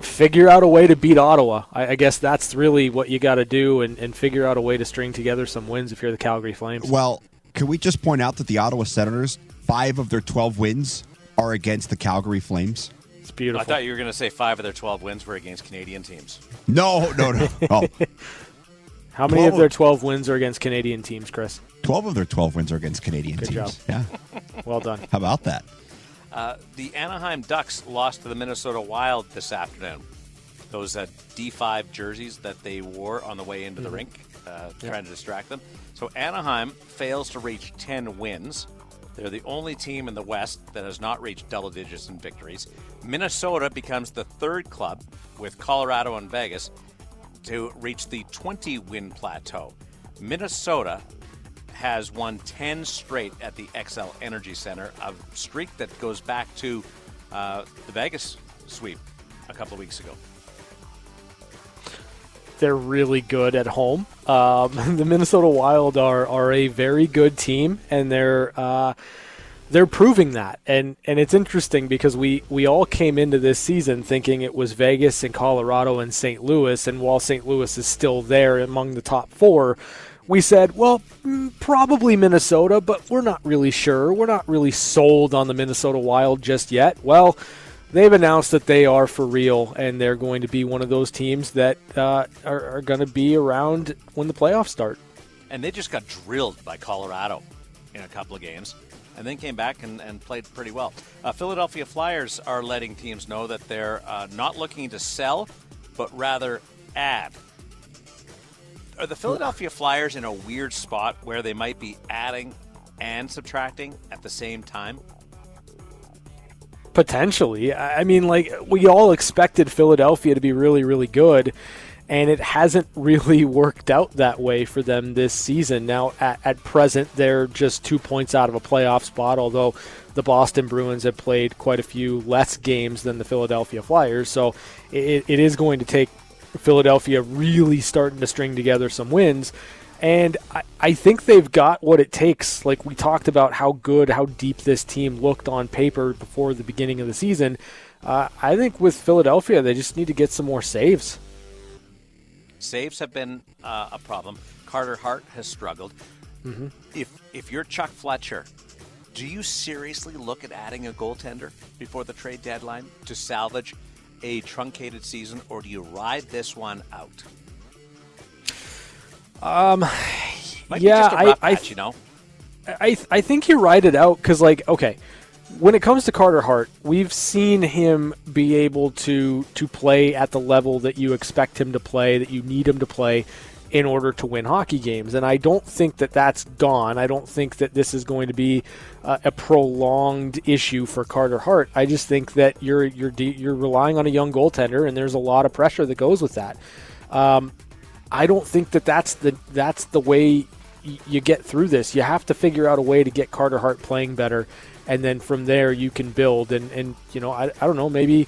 figure out a way to beat Ottawa. I, I guess that's really what you got to do, and, and figure out a way to string together some wins if you're the Calgary Flames. Well, can we just point out that the Ottawa Senators, five of their 12 wins are against the Calgary Flames? It's beautiful. I thought you were going to say five of their 12 wins were against Canadian teams. No, no, no. Oh, How many of their 12 wins are against Canadian teams, Chris? 12 of their 12 wins are against Canadian Good teams. job. Yeah. Well done. How about that? Uh, the Anaheim Ducks lost to the Minnesota Wild this afternoon. Those uh, D5 jerseys that they wore on the way into the Mhm. rink, uh, Yeah. trying to distract them. So Anaheim fails to reach 10 wins. They're the only team in the West that has not reached double digits in victories. Minnesota becomes the third club, with Colorado and Vegas, to reach the 20 win plateau. Minnesota has won 10 straight at the Xcel Energy Center, a streak that goes back to uh, the Vegas sweep a couple of weeks ago. They're really good at home. Um, the Minnesota Wild are, are a very good team, and they're uh, they're proving that. And and it's interesting because we we all came into this season thinking it was Vegas and Colorado and St. Louis, and while St. Louis is still there among the top four. We said, well, mm, probably Minnesota, but we're not really sure. We're not really sold on the Minnesota Wild just yet. Well, they've announced that they are for real and they're going to be one of those teams that uh, are, are going to be around when the playoffs start. And they just got drilled by Colorado in a couple of games and then came back and, and played pretty well. Uh, Philadelphia Flyers are letting teams know that they're uh, not looking to sell, but rather add. Are the Philadelphia Flyers in a weird spot where they might be adding and subtracting at the same time? Potentially. I I mean, like, we all expected Philadelphia to be really, really good, and it hasn't really worked out that way for them this season. Now, at, at present, they're just two points out of a playoff spot, although the Boston Bruins have played quite a few less games than the Philadelphia Flyers. So it, it is going to take Philadelphia really starting to string together some wins. And I, I think they've got what it takes. Like we talked about how good, how deep this team looked on paper before the beginning of the season. Uh, I think with Philadelphia, they just need to get some more saves. Saves have been uh, a problem. Carter Hart has struggled. Mm-hmm. If if you're Chuck Fletcher, do you seriously look at adding a goaltender before the trade deadline to salvage a truncated season, or do you ride this one out? Um, Might yeah, be just a I, I, patch, you know. I, I think you ride it out because, like, okay, when it comes to Carter Hart, we've seen him be able to to play at the level that you expect him to play, that you need him to play in order to win hockey games. And I don't think that that's gone. I don't think that this is going to be uh, a prolonged issue for Carter Hart. I just think that you're you're you're relying on a young goaltender, and there's a lot of pressure that goes with that. Um, I don't think that that's the that's the way you get through this. You have to figure out a way to get Carter Hart playing better, and then from there you can build. And and you know I, I don't know maybe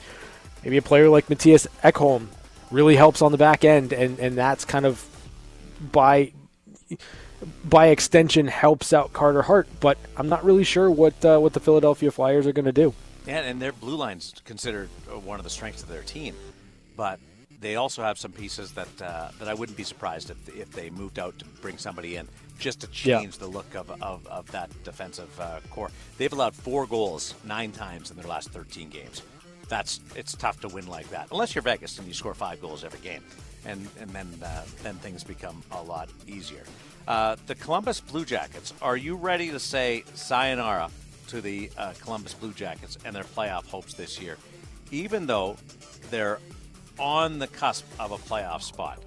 maybe a player like Mattias Ekholm really helps on the back end, and and that's kind of by by extension helps out Carter Hart. But I'm not really sure what uh, what the Philadelphia Flyers are going to do. Yeah, and their blue line's considered uh, one of the strengths of their team, but they also have some pieces that uh, that I wouldn't be surprised if if they moved out to bring somebody in just to Yeah. change the look of, of, of that defensive uh, core. They've allowed four goals nine times in their last 13 games. That's it's tough to win like that unless you're Vegas and you score five goals every game, and and then uh, then things become a lot easier. Uh, the Columbus Blue Jackets, are you ready to say sayonara to the uh, Columbus Blue Jackets and their playoff hopes this year, even though they're on the cusp of a playoff spot.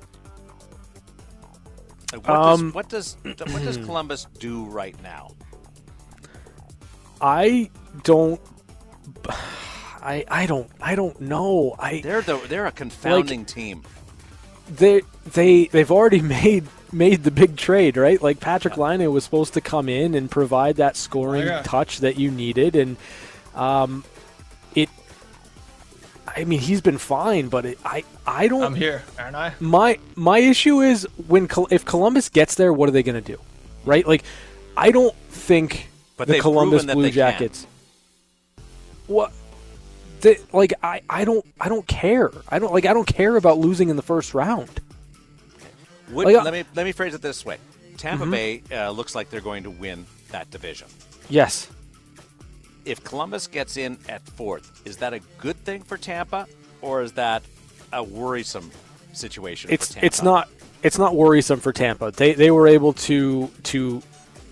Like, what, Um, does, what does what does Columbus do right now? I don't. I I don't I don't know. I They're the they're a confounding team. they they they've already made made the big trade, right? Like Patrik Laine was supposed to come in and provide that scoring Yeah. touch that you needed, and um, it. I mean, he's been fine, but it, I I don't. I'm here, aren't I? My my issue is when if Columbus gets there, what are they going to do? Right? Like, I don't think But the Columbus Blue they can. Jackets. What? They, like I, I don't I don't care. I don't like I don't care about losing in the first round. Would, Like, uh, let me let me phrase it this way: Tampa Mhm. Bay uh, looks like they're going to win that division. Yes. If Columbus gets in at fourth, is that a good thing for Tampa, or is that a worrisome situation It's for Tampa? it's not it's not worrisome for Tampa. They they were able to to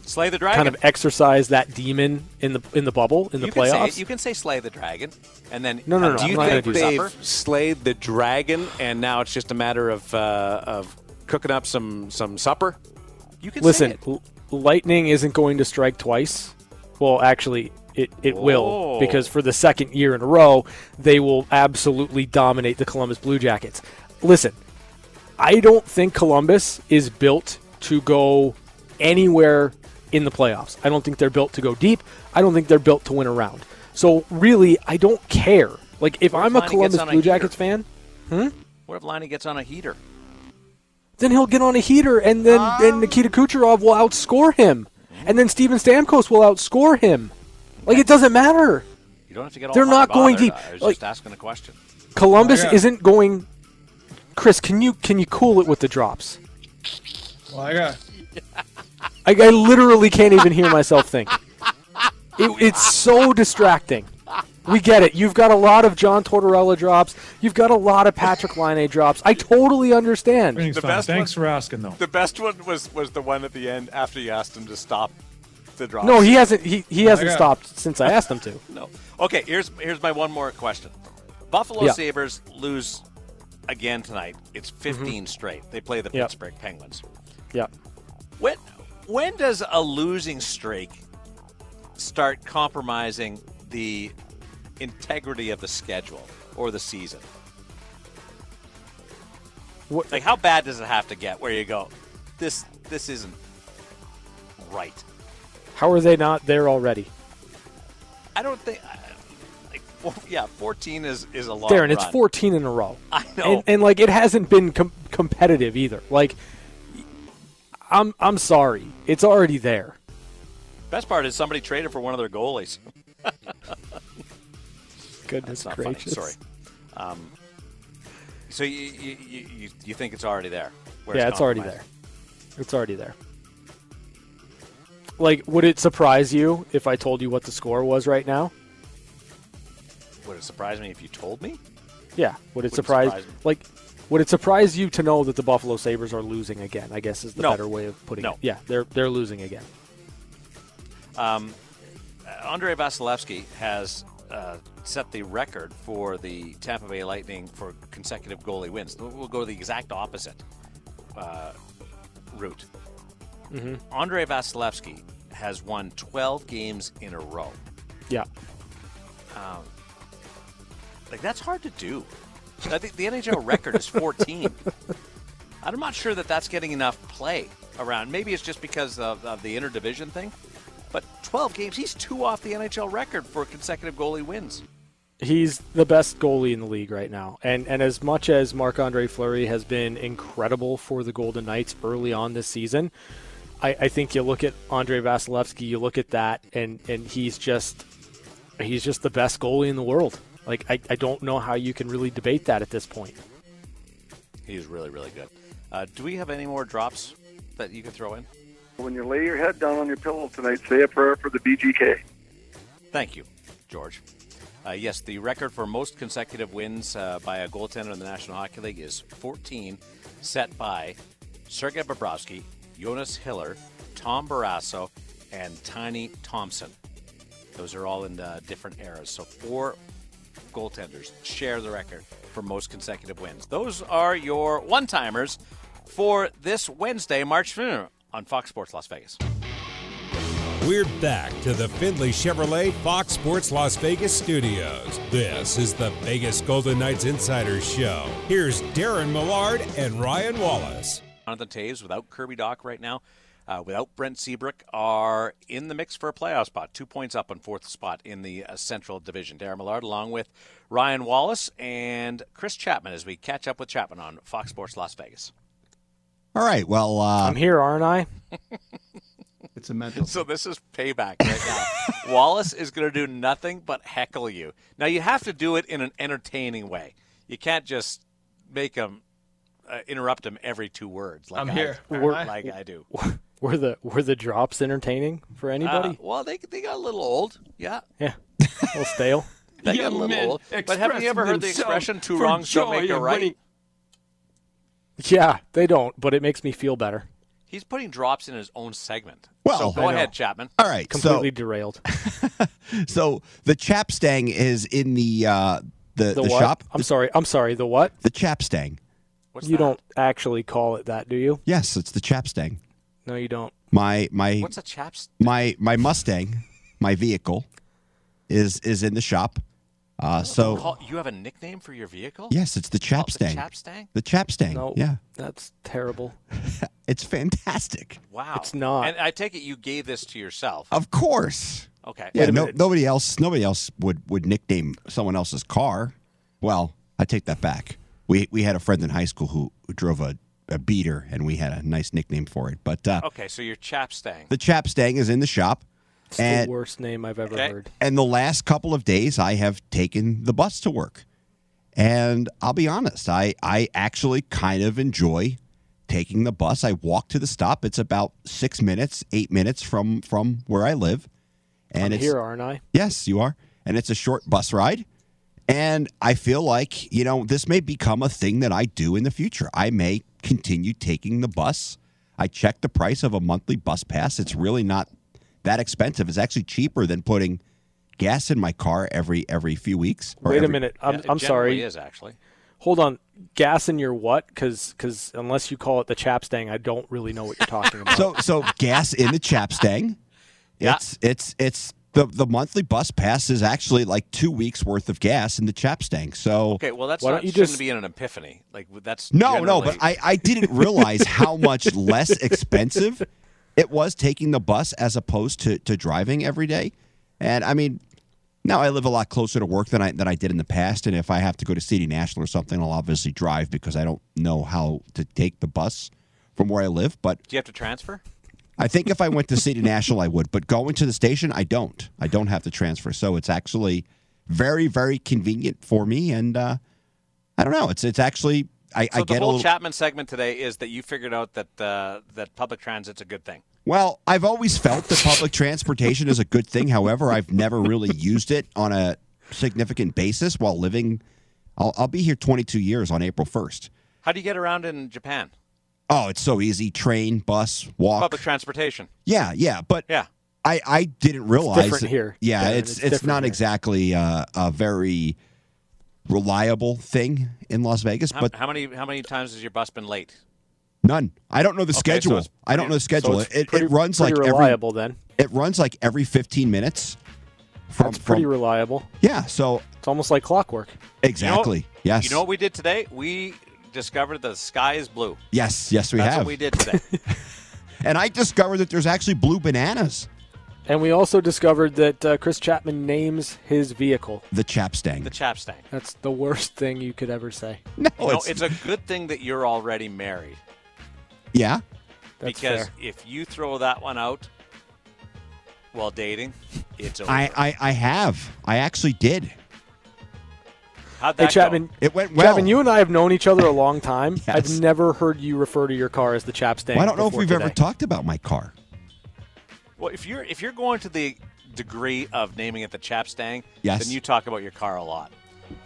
slay the dragon. kind of exercise that demon in the in the bubble in the you Can playoffs. say, you can say slay the dragon, and then No, no, no, do I'm you think do they've supper? slayed the dragon, and now it's just a matter of uh, of cooking up some some supper. You can Listen, lightning isn't going to strike twice. Well, actually, it, it will because for the second year in a row, they will absolutely dominate the Columbus Blue Jackets. Listen, I don't think Columbus is built to go anywhere in the playoffs. I don't think they're built to go deep. I don't think they're built to win a round. So really, I don't care. Like if What I'm a Columbus on a Blue? Jackets fan, hmm? What if Liney gets on a heater? then he'll get on a heater, and then and Nikita Kucherov will outscore him, and then Steven Stamkos will outscore him. Like it doesn't matter. You don't have to get all They're not going deep. I was Like- just asking a question. Columbus Oh isn't going. Chris, can you can you cool it with the drops? Well, I got. I, I literally can't even hear myself think. It, it's so distracting. We get it. You've got a lot of John Tortorella drops. You've got a lot of Patrik Laine drops. I totally understand. Everything's fine. Thanks for asking, though. The best one was was the one at the end after you asked him to stop the drop. No, he hasn't. He, he Oh hasn't God. stopped since I asked him to. No. Okay, here's here's my one more question. Buffalo Yeah. Sabres lose again tonight. It's 15 straight. They play the Mm-hmm. Yep. Pittsburgh Penguins. Yeah. When when does a losing streak start compromising the integrity of the schedule or the season? What- Like how bad does it have to get where you go, this this isn't right? How are they not there already? I don't think. Like, well, yeah, 14 is is a long. Darren, it's 14 in a row. I know. And, and like it hasn't been com- competitive either. Like I'm I'm sorry. It's already there. Best part is somebody traded for one of their goalies. Goodness That's not gracious. funny. Sorry. Um, so you, you, you, you- think it's already there? yeah, it's already there. It's already there. Like, would it surprise you if I told you what the score was right now? Would it surprise me if you told me? Yeah. Would it Wouldn't surprise, surprise me. like would it surprise you to know that the Buffalo Sabres are losing again? I guess is the No. better way of putting No. it. Yeah, they're they're losing again. Um, Andrei Vasilevskiy has uh, set the record for the Tampa Bay Lightning for consecutive goalie wins. We'll go the exact opposite uh, route. Mhm. Andrei Vasilevskiy has won 12 games in a row. Yeah. Um, like that's hard to do. I think the NHL record is 14. I'm not sure that that's getting enough play around. Maybe it's just because of, of the interdivision thing. But 12 games, he's two off the NHL record for consecutive goalie wins. He's the best goalie in the league right now. And and as much as Marc Andre Fleury has been incredible for the Golden Knights early on this season, I, I think you look at Andrei Vasilevskiy, you look at that, and, and he's just he's just the best goalie in the world. Like I, I don't know how you can really debate that at this point. He's really, really good. Uh, do we have any more drops that you can throw in? When you lay your head down on your pillow tonight, say a prayer for the VGK. Thank you, George. Uh, yes, the record for most consecutive wins uh, by a goaltender in the National Hockey League is 14, set by Sergei Bobrovsky, Jonas Hiller, Tom Barrasso, and Tiny Thompson. Those are all in uh, different eras. So four goaltenders share the record for most consecutive wins. Those are your one timers for this Wednesday, March 5th on Fox Sports Las Vegas. We're back to the Findlay Chevrolet Fox Sports Las Vegas studios. This is the Vegas Golden Knights Insider Show. Here's Darren Millard and Ryan Wallace. Jonathan Toews without Kirby Dach right now, uh, without Brent Seabrook, are in the mix for a playoff spot. Two points up on fourth spot in the uh, Central Division. Darren Millard along with Ryan Wallace and Chris Chapman as we catch up with Chapman on Fox Sports Las Vegas. All right. Well, uh, I'm here, aren't I? It's a mental. So this is payback right now. Wallace is going to do nothing but heckle you. Now you have to do it in an entertaining way. You can't just make him uh, interrupt him every two words. Like I'm I, here. We're- like I do. Were the were the drops entertaining for anybody? Uh, well, they they got a little old. Yeah, yeah, a little stale. they got a little old. But haven't you ever heard the expression "two themselves wrongs don't for make a right"? winning. Yeah, they don't, but it makes me feel better. He's putting drops in his own segment. Well, so go ahead, Chapman. all right. Completely So, derailed. so the chapstang is in the uh, the, The, the shop. I'm sorry. I'm sorry. The what? The chapstang. What's you that? don't actually call it that, do you? Yes, it's the chapstang. No, you don't. My my What's a chaps? my my Mustang, my vehicle, is is in the shop. Uh, so Call, you have a nickname for your vehicle? yes, it's the Called the chapstang. Chapstang? The chapstang. No. Yeah, That's terrible. it's fantastic. Wow. It's not. And I take it you gave this to yourself. Of course. Okay. Yeah, no, nobody else nobody else would would nickname someone else's car. Well, I take that back. We we had a friend in high school who, who drove a, a beater, and we had a nice nickname for it. But uh, Okay, so your Chapstang. the chapstang is in the shop, It's and the worst name I've ever Okay. heard. and the last couple of days I have taken the bus to work. And I'll be honest, I, I actually kind of enjoy taking the bus. I walk to the stop. It's about six minutes, eight minutes from from where I live. And I'm it's here, aren't I? yes, you are. And it's a short bus ride. And I feel like, you know, this may become a thing that I do in the future. I may continue taking the bus. I checked the price of a monthly bus pass. It's really not that expensive. It's actually cheaper than putting gas in my car every every few weeks. or Wait a minute. I'm, Yeah, I'm generally sorry. is actually. Hold on. Gas in your what? Because because unless you call it the chapstang, I don't really know what you're talking about. So so gas in the chapstang. Yeah. It's it's it's the the monthly bus pass is actually like two weeks worth of gas in the chapstang. So Okay, well that's Why not don't you shouldn't just- be in an epiphany. Like that's No, no, but I, I didn't realize how much less expensive it was taking the bus as opposed to, to driving every day. And I mean, now I live a lot closer to work than I than I did in the past. And if I have to go to City National or something, I'll obviously drive because I don't know how to take the bus from where I live. But Do you have to transfer? I think if I went to City National, I would. But going to the station, I don't. I don't have to transfer. So it's actually very, very convenient for me. And uh, I don't know. It's it's actually I, So I the whole little. Chapman segment today is that you figured out that uh, that public transit's a good thing. Well, I've always felt that public transportation is a good thing. However, I've never really used it on a significant basis while living. I'll, I'll be here 22 years on April 1st. How do you get around in Japan? Oh, it's so easy. Train, bus, walk. Public transportation. Yeah, yeah. But Yeah. I, I didn't realize. different that- here, Yeah, Darren. it's It's it's, not here. exactly uh, a very reliable thing in Las Vegas, How, but how many how many times has your bus been late? none. I don't know the Okay, so schedule. I don't know the schedule. So it, pretty, it runs pretty like reliable then. every. It runs like every 15 minutes. From, That's pretty from- reliable. yeah. So It's almost like clockwork. exactly. yes. You know what we did today? We discovered the sky is blue. Yes, yes, we have. That's have. what we did today. And I discovered that there's actually blue bananas. And we also discovered that uh, Chris Chapman names his vehicle. The chapstang. the Chapstang. That's the worst thing you could ever say. no, You know, it's, it's a good thing that you're already married yeah. That's because fair. if you throw that one out while dating, it's over. I, I I have. I actually did. How'd Hey Chapman, go? It went well. Chapman, you and I have known each other a long time. Yes. I've never heard you refer to your car as the Chapstang. Well, I don't know if we've today. ever talked about my car. Well, if you're if you're going to the degree of naming it the Chapstang, Yes. then you talk about your car a lot.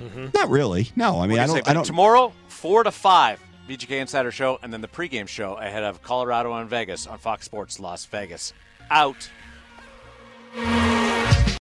Mm-hmm. Not really. No, I mean I say? don't. But I don't. Tomorrow, four to five, VGK Insider Show, and then the pregame show ahead of Colorado and Vegas on Fox Sports Las Vegas. Out.